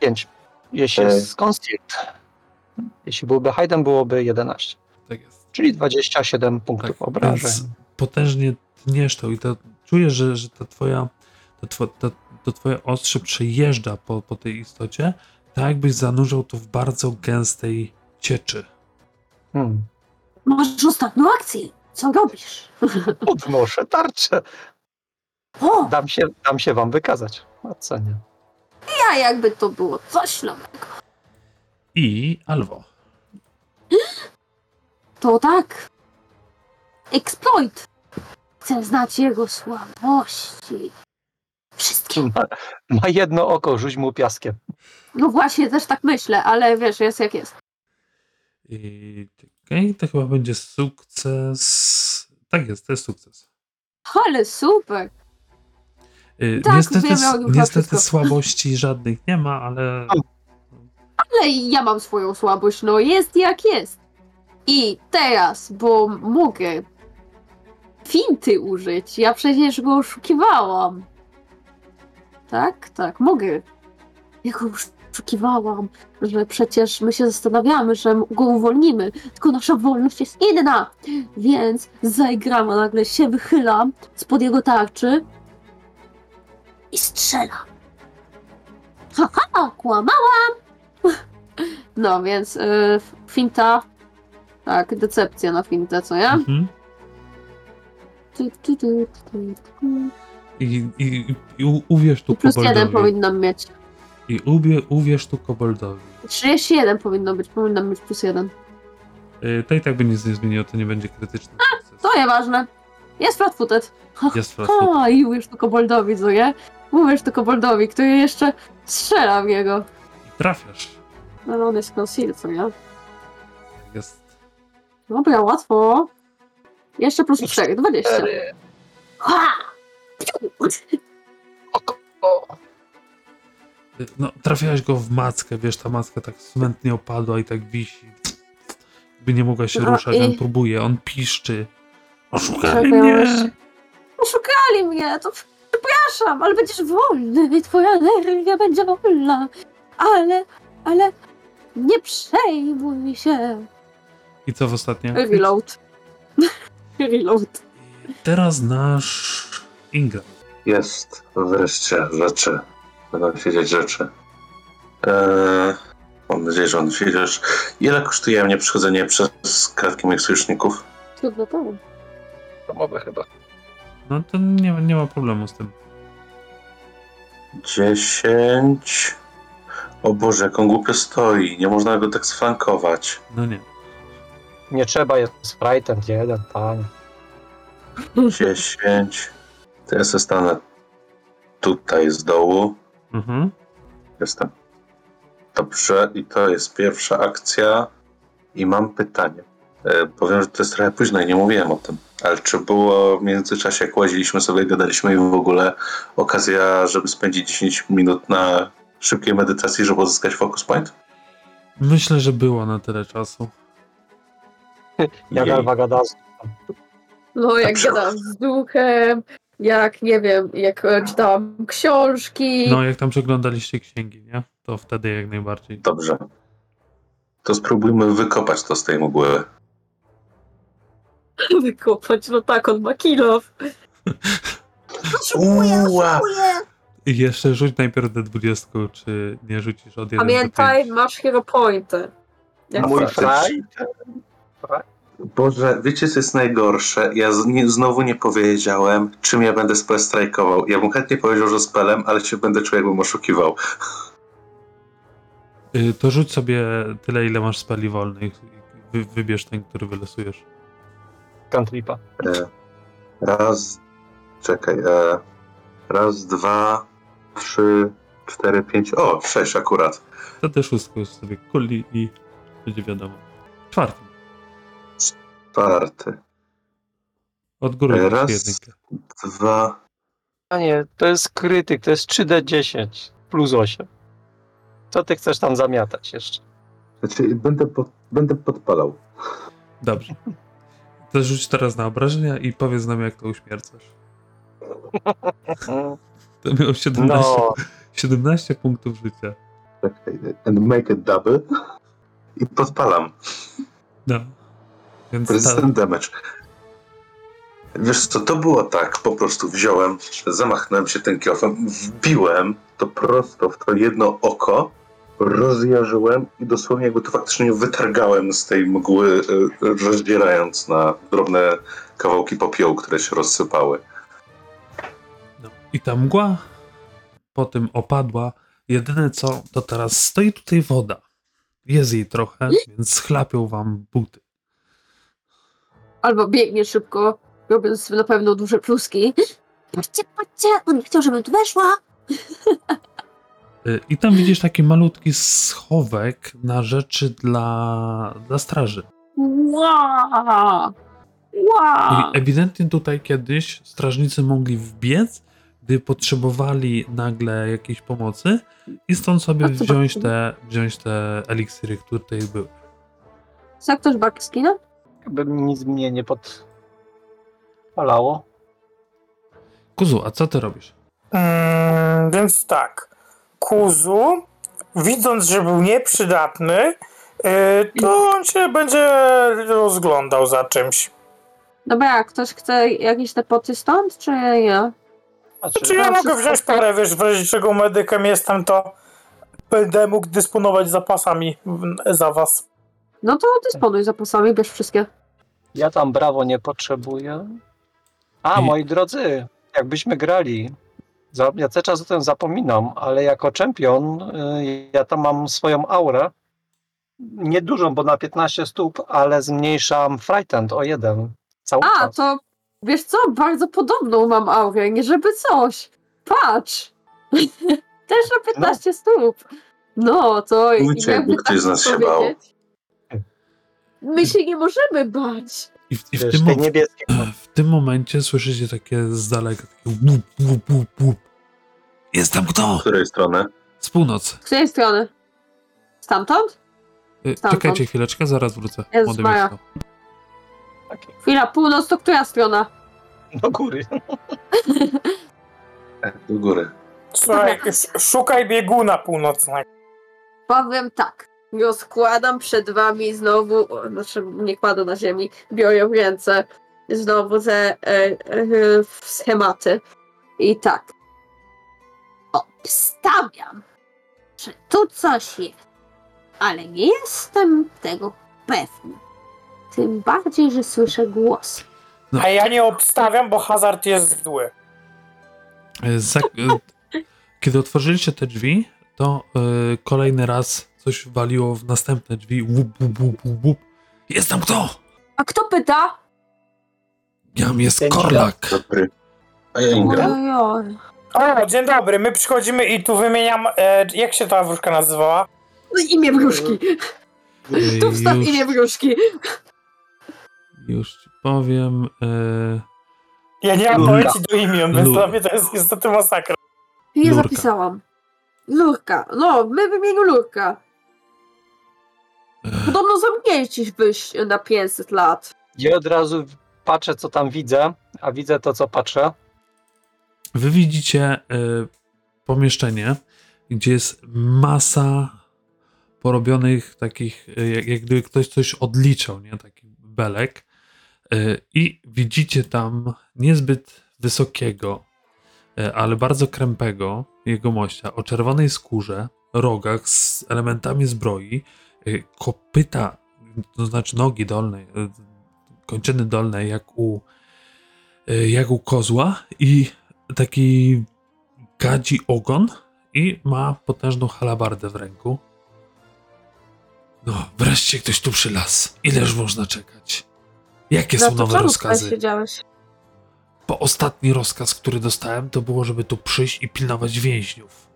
5. Jeśli Ej. jest. Jeśli byłby hidden, byłoby 11. Tak jest. Czyli 27 punktów Tak, obrażeń. więc potężnie tniesz to i to czujesz, że, że ta twoja, to, two, to, to twoje ostrze przejeżdża po, po tej istocie, tak jakbyś zanurzał to w bardzo gęstej cieczy. Hmm. Masz ostatnią akcję. Co robisz? Podnoszę tarczę. O, Dam się, dam się wam wykazać. Ocenię. ja jakby to było coś nowego. I Alwo. To tak. Exploit. Chcę znać jego słabości. Wszystkie. Ma, ma jedno oko, rzuć mu piaskiem. No właśnie, też tak myślę, ale wiesz, jest jak jest. I okej, to chyba będzie sukces. Tak jest, to jest sukces. Ale super. Y, Tak, niestety wiemy o niestety wszystko. słabości żadnych nie ma, ale Ale ja mam swoją słabość, no jest jak jest. I teraz, bo mogę finty użyć. Ja przecież go oszukiwałam. Tak, tak, mogę. Ja go oszukiwałam, że przecież my się zastanawiamy, że go uwolnimy, tylko nasza wolność jest inna. Więc zaigram, nagle się wychylam spod jego tarczy i strzelam. Haha, kłamałam! No, więc y, finta. Tak, decepcja na fintę, co ja? mhm. Tu, tu, tu, tu, tu. I, i, i u- uwierz tu I plus jeden koboldowi. powinnam mieć. I ubie, uwierz tu koboldowi. 31 powinno być, powinnam mieć plus jeden. Y, To i tak by nic nie zmieniło, to nie będzie krytyczny sukces. To nieważne. Jest flat-footed. Jest flashu. Ha, i uwierz tu koboldowi, co nie? Uwierz tu koboldowi, który jeszcze strzela w niego. I trafiasz. No, ale on jest conceal, co nie? Jest. Dobra, łatwo. Jeszcze plus 4, 20. Cztery. Ha! O. No, trafiałeś go w mackę, wiesz, ta macka tak smętnie opadła i tak wisi. By nie mogła się No ruszać, i- on próbuje, on piszczy. Oszukali mnie! Oszukali mnie, to przepraszam, ale będziesz wolny, twoja energia będzie wolna. Ale, ale nie przejmuj się. I co w ostatnie? Reload. Reload. Teraz nasz Ingram. Jest wreszcie rzeczy. Będą się dziać rzeczy. Eee, mam nadzieję, że on się rzeczy. Ile kosztuje mnie przechodzenie przez kratki moich sojuszników? Trudno to. Domowe chyba. No to nie, ma- nie ma problemu z tym. 10. O Boże, jak on głupio stoi. Nie można go tak sflankować. No nie. Nie trzeba, jest sprite'em jeden, panie. 10. To ja stanę tutaj z dołu. Mhm. Jestem. Dobrze, i to jest pierwsza akcja. I mam pytanie. E, powiem, że to jest trochę późno i nie mówiłem o tym. Ale czy było w międzyczasie, jak łaziliśmy sobie, gadaliśmy i w ogóle okazja, żeby spędzić 10 minut na szybkiej medytacji, żeby uzyskać focus point? Myślę, że było na tyle czasu. Jak. Alwa gada z No, jak gadałam z duchem, jak nie wiem, jak e, czytałam książki. No, jak tam przeglądaliście księgi, nie? To wtedy jak najbardziej. Dobrze. To spróbujmy wykopać to z tej mgły. Wykopać, no tak, on ma kilof. Uła! I jeszcze rzuć najpierw D20, czy nie rzucisz od 1 do Pamiętaj, 5. masz hero pointy. Jak mój fraj. Boże, wiecie co jest najgorsze? Ja z, nie, znowu nie powiedziałem, czym ja będę spell strajkował. Ja bym chętnie powiedział, że spelem, ale się będę czuł, jakbym oszukiwał. Y, To rzuć sobie tyle, ile masz speli wolnych. Wy, wybierz ten, który wylosujesz. Cantripa. E, raz, czekaj, e, raz, dwa, trzy, cztery, pięć, o, sześć akurat. To też wszystko już sobie kuli i będzie wiadomo. Czwartym. Czwarty. Od góry Raz. jedynkę. Dwa. A nie, to jest krytyk, to jest 3D10 plus 8. Co ty chcesz tam zamiatać jeszcze? Znaczy, będę, pod, będę podpalał. Dobrze. To rzuć teraz na obrażenia i powiedz nam, jak to uśmiercasz. To miał 17, No, 17 punktów życia. Czekaj. And make a double. I podpalam. No. Więc jest ta, ten damage. Wiesz co, to było tak, po prostu wziąłem, zamachnąłem się tym kiofem, wbiłem to prosto w to jedno oko, rozjarzyłem i dosłownie jakby to faktycznie wytargałem z tej mgły, y, rozdzierając na drobne kawałki popiołu, które się rozsypały. I ta mgła po tym opadła. Jedyne co, to teraz stoi tutaj woda. Jest jej trochę, więc schlapią wam buty. Albo biegnie szybko, robiąc na pewno duże pluski. Patrzcie, patrzcie, on nie chciał, żebym tu weszła. Y, I tam widzisz taki malutki schowek na rzeczy dla, dla straży. Wow! Wow! I ewidentnie tutaj kiedyś strażnicy mogli wbiec, gdy potrzebowali nagle jakiejś pomocy i stąd sobie A wziąć te, wziąć te eliksiry, które tutaj były. Chce ktoś barkskina? jakby nic mnie nie podpalało. Kuzu, a co ty robisz? Mm, więc tak. Kuzu, widząc, że był nieprzydatny, yy, to on się będzie rozglądał za czymś. Dobra, ktoś chce jakieś te poty stąd, czy ja? Znaczy, Czy ja No, mogę wziąć parę, wiesz, w razie czego medykiem jestem, to będę mógł dysponować zapasami za was. No to dysponuj zapasami, bierz wszystkie. Ja tam brawo nie potrzebuję. A, I- moi drodzy, jakbyśmy grali, za, ja cały czas o tym zapominam, ale jako czempion y, ja tam mam swoją aurę. Niedużą, bo na 15 stóp, ale zmniejszam frightened o jeden. Cały A, czas. to wiesz co, bardzo podobną mam aurę, nie żeby coś. Patrz! Też na 15 stóp. No, to jakby jakby ktoś z tak nas się bał. My się nie możemy bać. I w, i w, tym, w tym momencie słyszycie takie z daleka takie łup, łup, łup, łup. Jest tam kto? Z której strony? Z północy. Z której strony? Stamtąd? Y, Stamtąd. Czekajcie chwileczkę, zaraz wrócę. Jezus Młode Takie, Chwila, północ to która strona? do góry. Tak, do góry. Słuchaj, sz- szukaj bieguna północnego. Powiem tak. Rozkładam przed wami znowu, o, znaczy nie kładę na ziemi, biorę w ręce znowu te e, e, schematy. I tak. Obstawiam, że tu coś jest, ale nie jestem tego pewny. Tym bardziej, że słyszę głos. No. A ja nie obstawiam, bo hazard jest zły. Y, Za, y, kiedy otworzyliście te drzwi, to y, kolejny raz coś waliło w następne drzwi. Łup, łup, łup, łup, łup. Jest tam kto? A kto pyta? Jam jest Pięć Korlak. Dobry. A ja. O, dzień dobry, my przychodzimy i tu wymieniam, e, jak się ta wróżka nazywała? No, Imię wróżki. Tu wstaw już, imię wróżki. Już ci powiem. Y, Ja nie mam Lurka. pojęcia do imion, więc dla mnie to jest niestety masakra. Nie Lurka. zapisałam. Lurka. No, my w imieniu Lurka. Podobno zamknięci byś na 500 lat. Ja od razu patrzę, co tam widzę, a widzę to, co patrzę. Wy widzicie y, pomieszczenie, gdzie jest masa porobionych takich, y, jak, jak gdyby ktoś coś odliczał, nie? Taki belek. Y, I widzicie tam niezbyt wysokiego, y, ale bardzo krępego jegomościa o czerwonej skórze, rogach z elementami zbroi, y, kopyta, to znaczy nogi dolne, y, kończyny dolne jak u, jak u kozła i taki gadzi ogon i ma potężną halabardę w ręku. No, wreszcie ktoś tu przylazł. Ileż można czekać? Jakie No są nowe rozkazy? Bo ostatni rozkaz, który dostałem, to było, żeby tu przyjść i pilnować więźniów.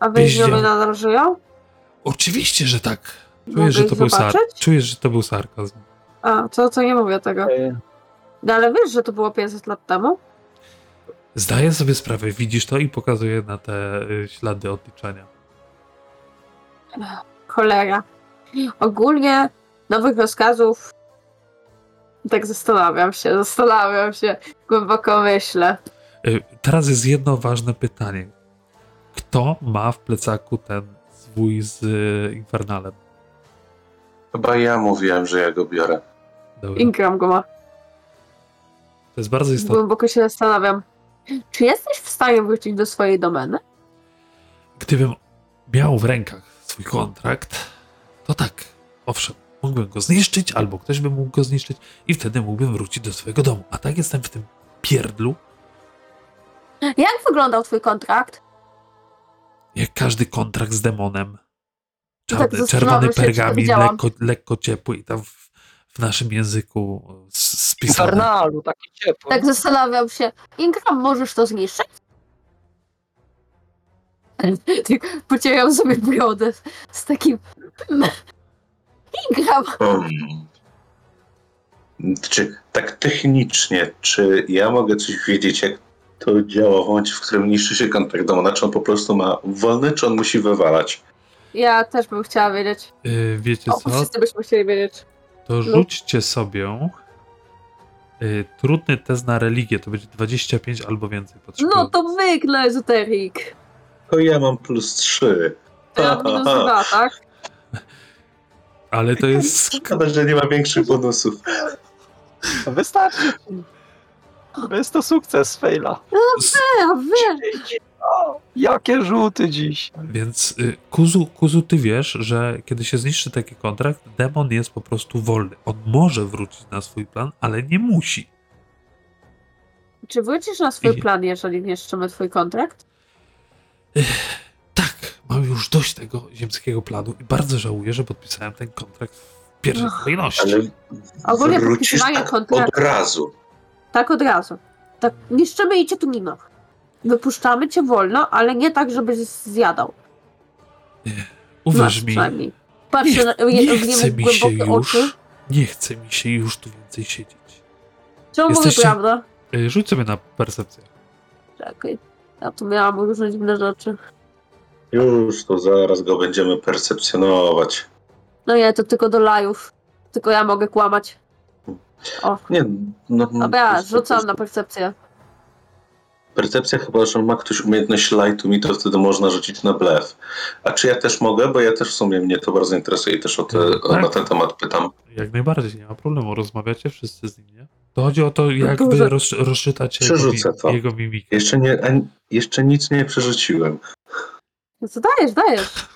A więźniowie nadal żyją? Oczywiście, że tak. Czujesz, że to był sar- czujesz, że to był sarkazm. A, to, to nie mówię tego. Y, No ale wiesz, że to było 500 lat temu? Zdaję sobie sprawę, widzisz to i pokazuję na te y, ślady odliczania. Cholera. Ogólnie nowych rozkazów. Tak zastanawiam się, zastanawiam się, głęboko myślę. Y, Teraz jest jedno ważne pytanie. Kto ma w plecaku ten zwój z y, Infernalem? Chyba ja mówiłem, że ja go biorę. Dobra. Ingram go ma. To jest bardzo istotne. Głęboko się zastanawiam. Czy jesteś w stanie wrócić do swojej domeny? Gdybym miał w rękach swój kontrakt, to tak, owszem, mógłbym go zniszczyć, albo ktoś by mógł go zniszczyć i wtedy mógłbym wrócić do swojego domu. A tak jestem w tym pierdlu, Jak wyglądał twój kontrakt? jak każdy kontrakt z demonem. No Czarny, tak, czerwony się, pergamin, lekko, lekko ciepły i tam w, w naszym języku s- spisane. Infernalu, taki ciepły. Tak zastanawiam się. Ingram, możesz to zniszczyć? Tak Pocieram sobie brodę z takim... Ingram! Hmm. Czy tak technicznie, czy ja mogę coś wiedzieć, jak to działa w momencie, w którym niszczy się kontakt domona? Czy on po prostu ma wolny, czy on musi wywalać? Ja też bym chciała wiedzieć. Y, wiecie O, co? wszyscy byśmy chcieli wiedzieć. To rzućcie sobie y, trudny test na religię. To będzie 25 albo więcej potrzeby. No to myk na ezoterik. To ja mam plus 3. To ja minus dwa, tak? Ale to jest. Szkoda, że nie ma większych bonusów. Wystarczy. Jest to sukces, fejla. Ja wiem. O, jakie rzuty dziś. Więc y, Kuzu, Kuzu, ty wiesz, że kiedy się zniszczy taki kontrakt, demon jest po prostu wolny. On może wrócić na swój plan, ale nie musi. Czy wrócisz na swój I- plan, jeżeli niszczymy twój kontrakt? Mam już dość tego ziemskiego planu i bardzo żałuję, że podpisałem ten kontrakt w pierwszej Ach, kolejności. Ale Ogólnie wrócisz podpisywanie tak kontraktu. od razu. Tak od razu. Tak, niszczymy i cię tu nie ma. Wypuszczamy cię wolno, ale nie tak, żebyś zjadał. Uwierz Masz mi, przynajmniej. Patrzę nie, na nie nie, chce mi się głębokie oczy. już, nie chce mi się już tu więcej siedzieć. Czemu mówię Jesteście- prawda? Y, Rzuć sobie na percepcję. Czekaj. Ja tu miałam różne dziwne rzeczy. Już to zaraz go będziemy percepcjonować. No nie, to tylko do lajów. Tylko ja mogę kłamać. O, Nie, no, no, dobra, to rzucam na percepcję. Percepcja chyba, że ma ktoś umiejętność lightu mi, to wtedy można rzucić na blef. A czy ja też mogę? Bo ja też w sumie mnie to bardzo interesuje i też o, te, Tak. na ten temat pytam. Jak najbardziej, nie ma problemu. Rozmawiacie wszyscy z nim, nie? To chodzi o to, jak wy Boże. roz, rozczytacie jego, Przerzucę to. mi, jego mimikę. Jeszcze, nie, a, jeszcze nic nie przerzuciłem. No co dajesz, dajesz.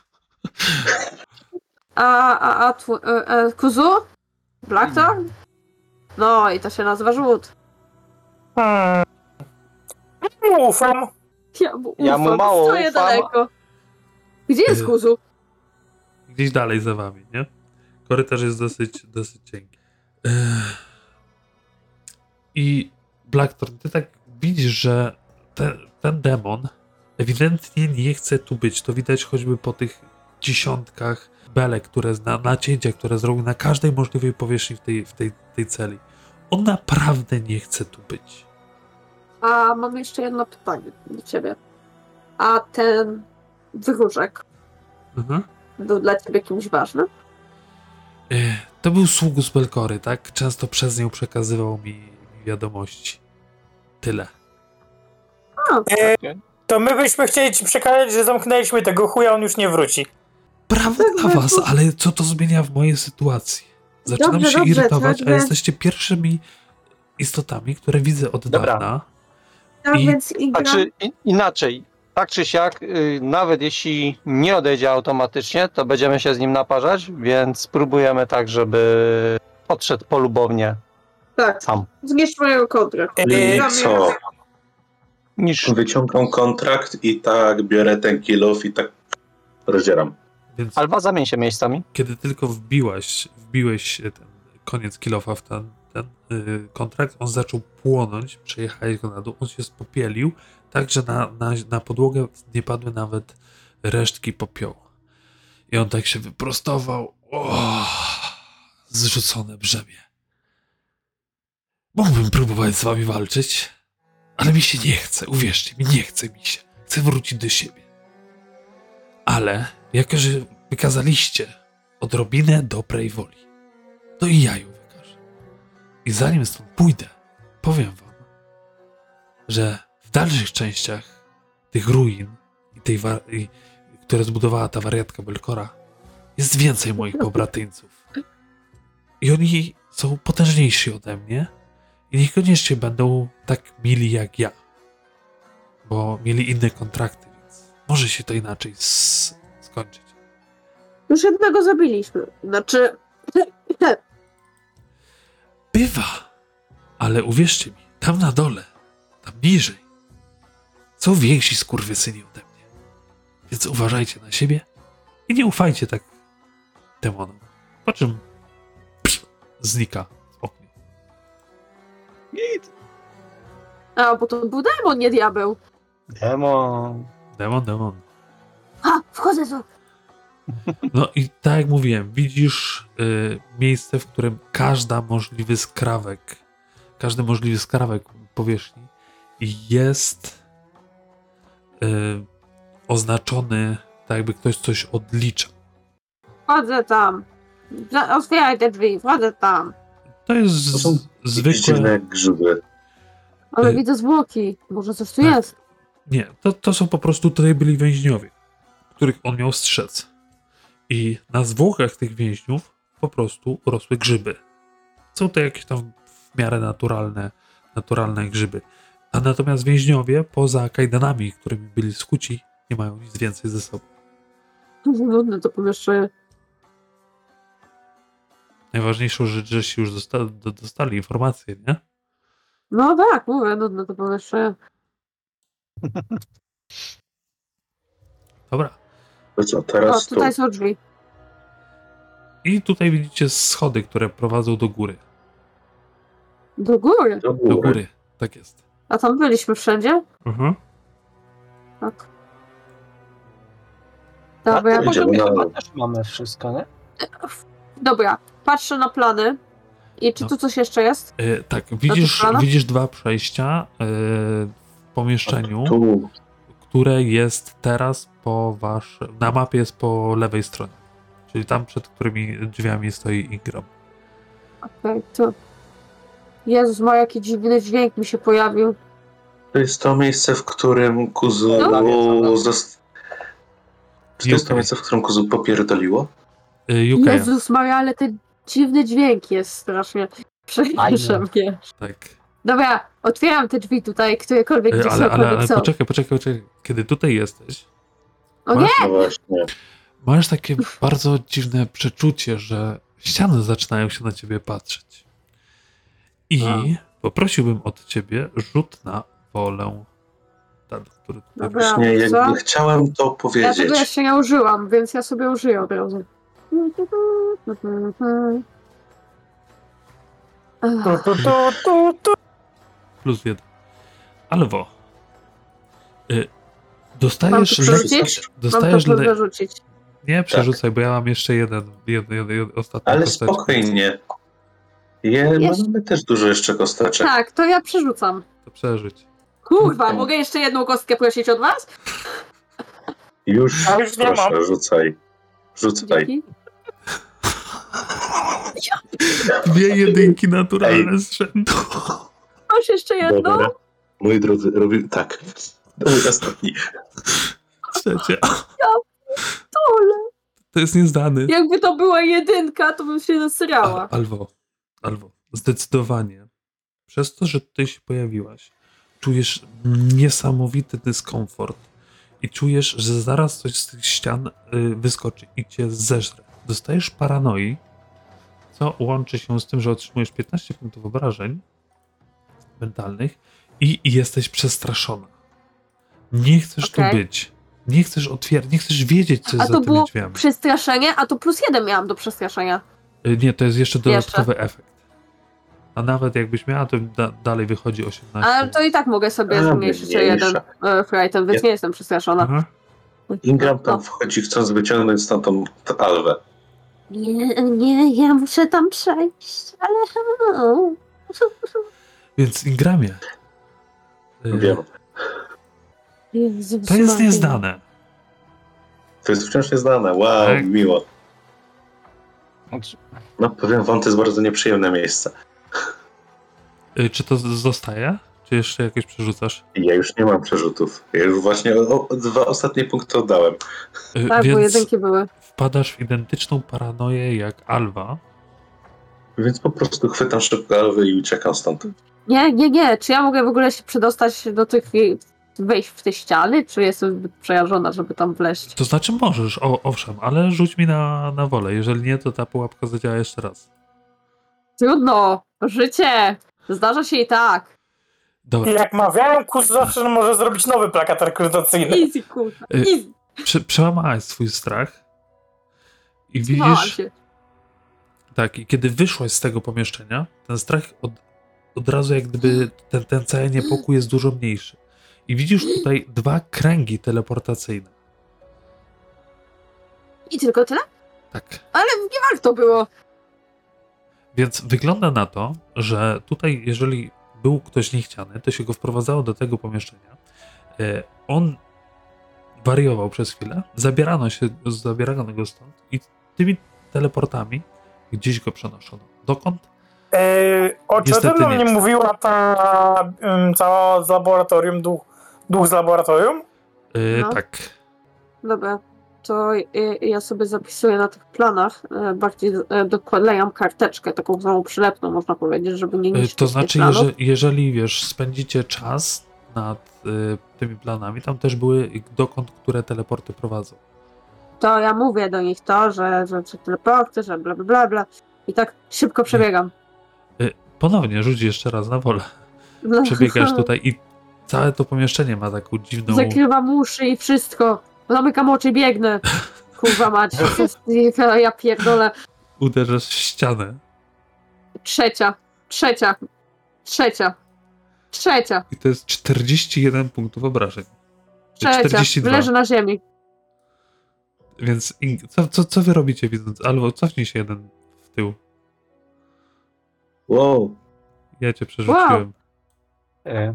A, a, a, tw- e, e, kuzu? Blackthorn? No i to się nazywa żółt. Hmm. Ufam. Ja mu, Ja mu ufam, mało stoję ufam. daleko. Gdzie jest Y, kuzu? Gdzieś dalej za wami, nie? Korytarz jest dosyć, dosyć cienki. Ech. I Blackthorn, ty tak widzisz, że ten, ten demon ewidentnie nie chce tu być. To widać choćby po tych dziesiątkach belek, które na, nacięcia, które zrobił na każdej możliwej powierzchni w tej, w tej, tej celi. On naprawdę nie chce tu być. A mam jeszcze jedno pytanie do ciebie. A ten wyróżek Mhm. był dla ciebie kimś ważnym? Ech, To był sług z Belkory, tak? Często przez nią przekazywał mi, wiadomości. Tyle. E, to my byśmy chcieli ci przekazać, że zamknęliśmy tego chuja, on już nie wróci. Prawda dla bo- was, ale co to zmienia w mojej sytuacji? Zaczynam Dobrze, się dobrze, irytować, tak, a jesteście pierwszymi istotami, które widzę od Dobra. dawna. Tak I- więc Ingram, Znaczy, i- inaczej. Tak czy siak, y, nawet jeśli nie odejdzie automatycznie, to będziemy się z nim naparzać, więc spróbujemy tak, żeby odszedł polubownie tak, sam. zniszcz mojego kontrakt. I Ingram, co? Niż Wyciągam kontrakt i tak biorę ten kill off i tak rozdzieram. Więc Alba zamień się miejscami. kiedy tylko wbiłaś, wbiłeś ten koniec kilofa w ten, ten yy, kontrakt, on zaczął płonąć, przejechałeś go na dół, on się spopielił, tak że na, na, na podłogę nie padły nawet resztki popiołu. I on tak się wyprostował. O, zrzucone brzemię. Mógłbym próbować z wami walczyć, ale mi się nie chce, uwierzcie mi, nie chce mi się. Chcę wrócić do siebie. Ale, jako że wykazaliście odrobinę dobrej woli, to i ja ją wykażę. I zanim stąd pójdę, powiem wam, że w dalszych częściach tych ruin i tej, i, które zbudowała ta wariatka Belkora, jest więcej moich pobratyńców. I oni są potężniejsi ode mnie i niekoniecznie będą tak mili jak ja. Bo mieli inne kontrakty, więc może się to inaczej skończyć. Już jednego zabiliśmy. Znaczy. Bywa, ale uwierzcie mi, tam na dole, tam niżej, są więksi skurwysyni ode mnie. Więc uważajcie na siebie i nie ufajcie tak demonom. Po czym psz, znika oknie. A, bo to był demon, nie diabeł. Demon. Demon, demon. A, wchodzę tu. No i tak jak mówiłem, widzisz y, miejsce, w którym każda możliwy skrawek, każdy możliwy skrawek powierzchni jest y, oznaczony, tak jakby ktoś coś odlicza. Wchodzę tam. Otwieraj te drzwi, wchodzę tam. To jest To są zwykłe. grzyby. Ale Y- widzę zwłoki. Może coś tu Tak. jest. Nie, to, to są po prostu tutaj byli więźniowie, których on miał strzec. I na zwłokach tych więźniów po prostu rosły grzyby. Są to jakieś tam w miarę naturalne, naturalne grzyby. A natomiast więźniowie, poza kajdanami, którymi byli skuci, nie mają nic więcej ze sobą. Nudne to pomieszczenie. Najważniejszą rzecz, że się już dosta, do, dostali informacje, nie? No tak, mówię, nudne to pomieszczenie. Dobra. To co, O, teraz tu. tutaj są drzwi. I tutaj widzicie schody, które prowadzą do góry. Do góry. Do Do góry. góry, tak jest. A tam byliśmy wszędzie? Mhm. Tak. Dobra, tym Idziemy poziomie na- chyba też mamy wszystko, nie? dobra. Patrzę na plany. I czy No. tu coś jeszcze jest? E, tak, widzisz, widzisz dwa przejścia e, w pomieszczeniu, które jest teraz po wasz. Na mapie jest po lewej stronie. Czyli tam, przed którymi drzwiami stoi Ingram. Okej, tu. Jezus, ma jaki dziwny dźwięk mi się pojawił. To jest to miejsce, w którym Kuzu No. Czy to jest to miejsce, w którym Kuzu popierdoliło? E, Jezus Maria, ale ten dziwny dźwięk jest strasznie. Przepraszam, nie. tak. Dobra, otwieram te drzwi tutaj, którekolwiek, E, gdzie ale, ale, ale są. poczekaj, poczekaj, poczekaj. Kiedy tutaj jesteś, O nie! No właśnie. masz takie bardzo dziwne przeczucie, że ściany zaczynają się na ciebie patrzeć. I poprosiłbym od ciebie rzut na wolę. Ten, który tutaj Dobra. Właśnie jakby Co? chciałem to Ja tego powiedzieć. jeszcze nie użyłam, więc ja sobie użyję od razu. Tu, tu, tu, tu, tu. plus jeden. Albo y, Mam dostajesz tu przerzucić? Mam to dostajesz le- przerzucić. Nie przerzucaj, bo ja mam jeszcze jeden, jeden, jeden, jeden ostatni Ale kosteczkę. spokojnie. Je, Jest- mamy też dużo jeszcze kosteczek. Tak, to ja przerzucam. To przeżyć. Kurwa, Okej. mogę jeszcze jedną kostkę prosić od was? Już, już nie proszę, mam. rzucaj. Rzucaj. Dzięki. Dwie jedynki naturalne z rzędu. Masz jeszcze jedną? Dobra. Moi drodzy, robię tak. Mój ostatni. Trzecie. Ole. To jest niezdany. Jakby to była jedynka, to bym się Al, nasrała. albo, albo, zdecydowanie. Przez to, że tutaj się pojawiłaś, czujesz niesamowity dyskomfort i czujesz, że zaraz coś z tych ścian y, wyskoczy i cię zeżre. Dostajesz paranoi, co łączy się z tym, że otrzymujesz 15 punktów obrażeń mentalnych i, i jesteś przestraszona. Nie chcesz Okej. tu być. Nie chcesz otwierać, nie chcesz wiedzieć, co A jest to za tymi było drzwiami. przestraszenie, a to plus jeden miałam do przestraszenia. Y, Nie, to jest jeszcze Jeszcze. dodatkowy efekt. A nawet jakbyś miała, to da, dalej wychodzi 18. Ale to i tak mogę sobie A, zmniejszyć o mniejsza. jeden e, frightem, więc Nie. nie jestem przestraszona. Aha. Ingram tam No. wchodzi, chcąc wyciągnąć stąd tą tę alwę. Nie, nie, ja muszę tam przejść, ale... Więc Ingramie. y, Wiem. Jezus To jest Maria. niezdane. To jest wciąż nieznane. Wow, Tak. miło. No powiem wam, to jest bardzo nieprzyjemne miejsce. Y, Czy to zostaje? Czy jeszcze jakieś przerzucasz? Ja już nie mam przerzutów. Ja już właśnie o, o, dwa ostatnie punkty oddałem. Y, Tak, bo Więc jedynki były. Wpadasz w identyczną paranoję jak Alwa. Więc po prostu chwytam szybko alwy i uciekam stąd. Nie, nie, nie. Czy ja mogę w ogóle się przedostać do tych... wejść w te ściany? Czy jestem zbyt przejażona, żeby tam wleść? To znaczy możesz, o, owszem, ale rzuć mi na, na wolę. Jeżeli nie, to ta pułapka zadziała jeszcze raz. Trudno. Życie. Zdarza się i tak. I Dobra, jak mawiałem, kus zawsze może zrobić nowy plakat rekrutacyjny. Easy, kurwa. Y, Easy. prze, przełamałeś swój strach i widzisz, się. tak, i kiedy wyszłaś z tego pomieszczenia, ten strach od, od razu jak gdyby ten, ten cały niepokój jest dużo mniejszy. I widzisz tutaj dwa kręgi teleportacyjne. I tylko tyle? Tak. Ale nie warto było. Więc wygląda na to, że tutaj, jeżeli był ktoś niechciany, to się go wprowadzało do tego pomieszczenia. E, On wariował przez chwilę, zabierano, się, zabierano go stąd i tymi teleportami gdzieś go przenoszono. Dokąd? Yy, o czym Niestety nie. mnie mówiła ta ym, cała z laboratorium, duch, duch z laboratorium? E, No. Tak. Dobra, to y, ja sobie zapisuję na tych planach, e, bardziej e, doklejam karteczkę, taką samą przylepną, można powiedzieć, żeby nie E, niszczyć To znaczy, jeżeli, jeżeli wiesz, spędzicie czas nad e, tymi planami, tam też były dokąd, które teleporty prowadzą. To ja mówię do nich to, że, że, że teleporty, że bla bla bla bla. I tak szybko przebiegam. Ponownie rzuć jeszcze raz na wolę. Przebiegasz tutaj i całe to pomieszczenie ma taką dziwną. Zakrywam uszy i wszystko. Zamykam oczy i biegnę. Kurwa mać, ja- pierdolę. Uderzasz w ścianę. Trzecia, trzecia, trzecia, trzecia, I to jest 41 punktów obrażeń. trzecia. 42. Leżę na ziemi. Więc co, co, co wy robicie widząc? Albo cofnij się jeden w tył. Wow. Ja cię przerzuciłem. E,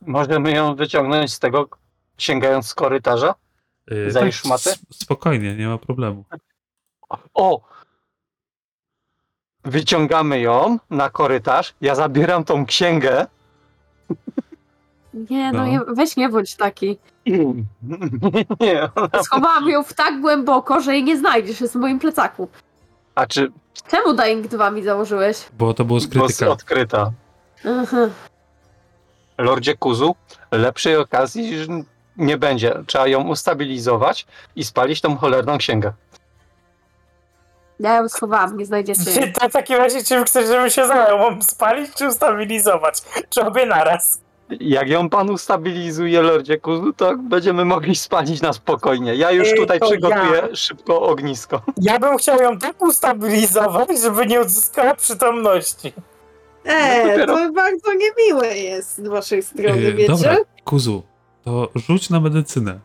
Możemy ją wyciągnąć z tego, sięgając z korytarza? Yy, Zajesz szmatę? s- Spokojnie, nie ma problemu. O! Wyciągamy ją na korytarz. Ja zabieram tą księgę. Nie, no, No. weź nie bądź taki. Nie, ona... Schowałam ją w tak głęboko, że jej nie znajdziesz, jest w moim plecaku. A czy Czemu Dying 2 mi założyłeś? Bo to było z była krytyka. odkryta? Aha. Lordzie Kuzu, lepszej okazji nie będzie. Trzeba ją ustabilizować i spalić tą cholerną księgę. Ja ją schowałam, nie znajdziecie jej. To w takim razie czym chcesz, żebym się zajął? Mam spalić czy ustabilizować? Czy obie naraz? Jak ją pan ustabilizuje, Lordzie Kuzu, to będziemy mogli spalić na spokojnie. Ja już tutaj to przygotuję ja. szybko ognisko. Ja bym chciał ją tak ustabilizować, żeby nie odzyskała przytomności. Eee, dopiero- to bardzo niemiłe jest z waszej strony, Yy, wiecie? dobra, Kuzu, to rzuć na medycynę.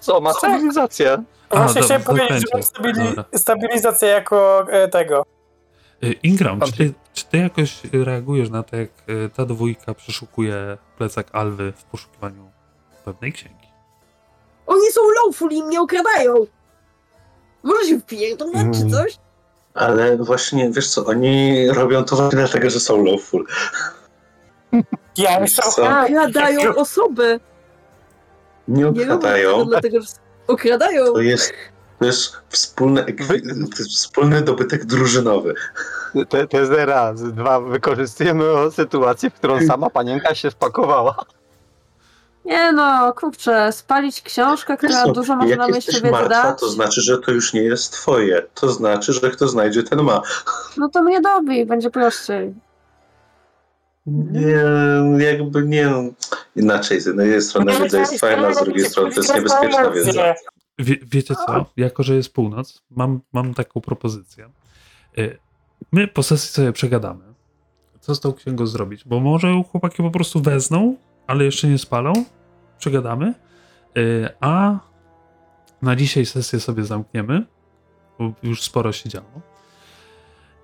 Co, ma cywilizację? A, Właśnie chciałem powiedzieć, że mam stabili- stabilizację jako e, tego. Yy, Ingram, czy ty, czy ty jakoś reagujesz na to, jak yy, ta dwójka przeszukuje plecak Alwy w poszukiwaniu pewnej księgi? Oni są lawful i mnie okradają! Może się wpierdolę, czy Mm. coś? Ale właśnie, wiesz co, oni robią to właśnie dlatego, że są lawful. Ja? Okradają osoby! Nie Nie okradają. robią tego dlatego, że okradają! To jest, to jest wspólny, ekwi- to jest wspólny dobytek drużynowy. Te, te jest raz. Dwa, wykorzystujemy sytuację, w którą sama panienka się wpakowała. Nie no, kurczę, spalić książkę, Wiesz która co, dużo może jeszcze jesteś wiedzy martwa, dać. to znaczy, że to już nie jest twoje. To znaczy, że kto znajdzie, ten ma. No to mnie dobi, będzie prościej. Nie, jakby nie. no, Inaczej, z jednej strony wiedza jest fajna, z drugiej strony to jest niebezpieczna wiedza. Wie, wiecie co? Jako, że jest północ, mam, mam taką propozycję. Y, My po sesji sobie przegadamy, co z tą księgą zrobić, bo może chłopaki po prostu wezmą, ale jeszcze nie spalą przegadamy. Y, A na dzisiaj sesję sobie zamkniemy, bo już sporo się działo.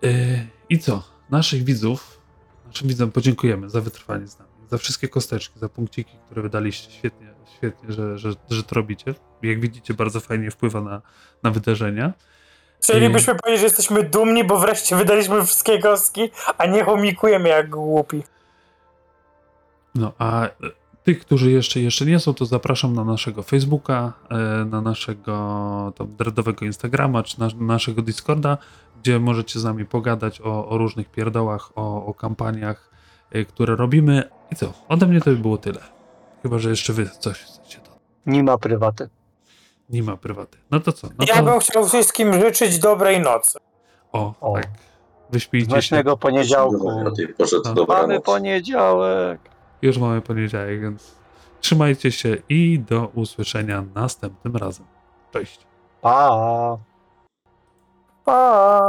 Y, I co? Naszych widzów, naszym widzom podziękujemy za wytrwanie z nami, za wszystkie kosteczki, za punkciki, które wydaliście. Świetnie, świetnie, że, że, że to robicie. Jak widzicie, bardzo fajnie wpływa na, na wydarzenia. Chcielibyśmy powiedzieć, że jesteśmy dumni, bo wreszcie wydaliśmy wszystkie kostki, a nie chomikujemy jak głupi. No a tych, którzy jeszcze, jeszcze nie są, to zapraszam na naszego Facebooka, e, na naszego tam dreadowego Instagrama, czy na, naszego Discorda, gdzie możecie z nami pogadać o, o różnych pierdołach, o, o kampaniach, e, które robimy. I co? Ode mnie to by było tyle. Chyba, że jeszcze wy coś chcecie to. Nie ma prywaty. Nie ma prywaty. No to co? No Ja to, bym chciał wszystkim życzyć dobrej nocy. o, O. tak. Wyśpijcie się. Znośnego poniedziałku. No. Mamy poniedziałek. Już mamy poniedziałek, więc trzymajcie się i do usłyszenia następnym razem. Cześć. Pa. Pa!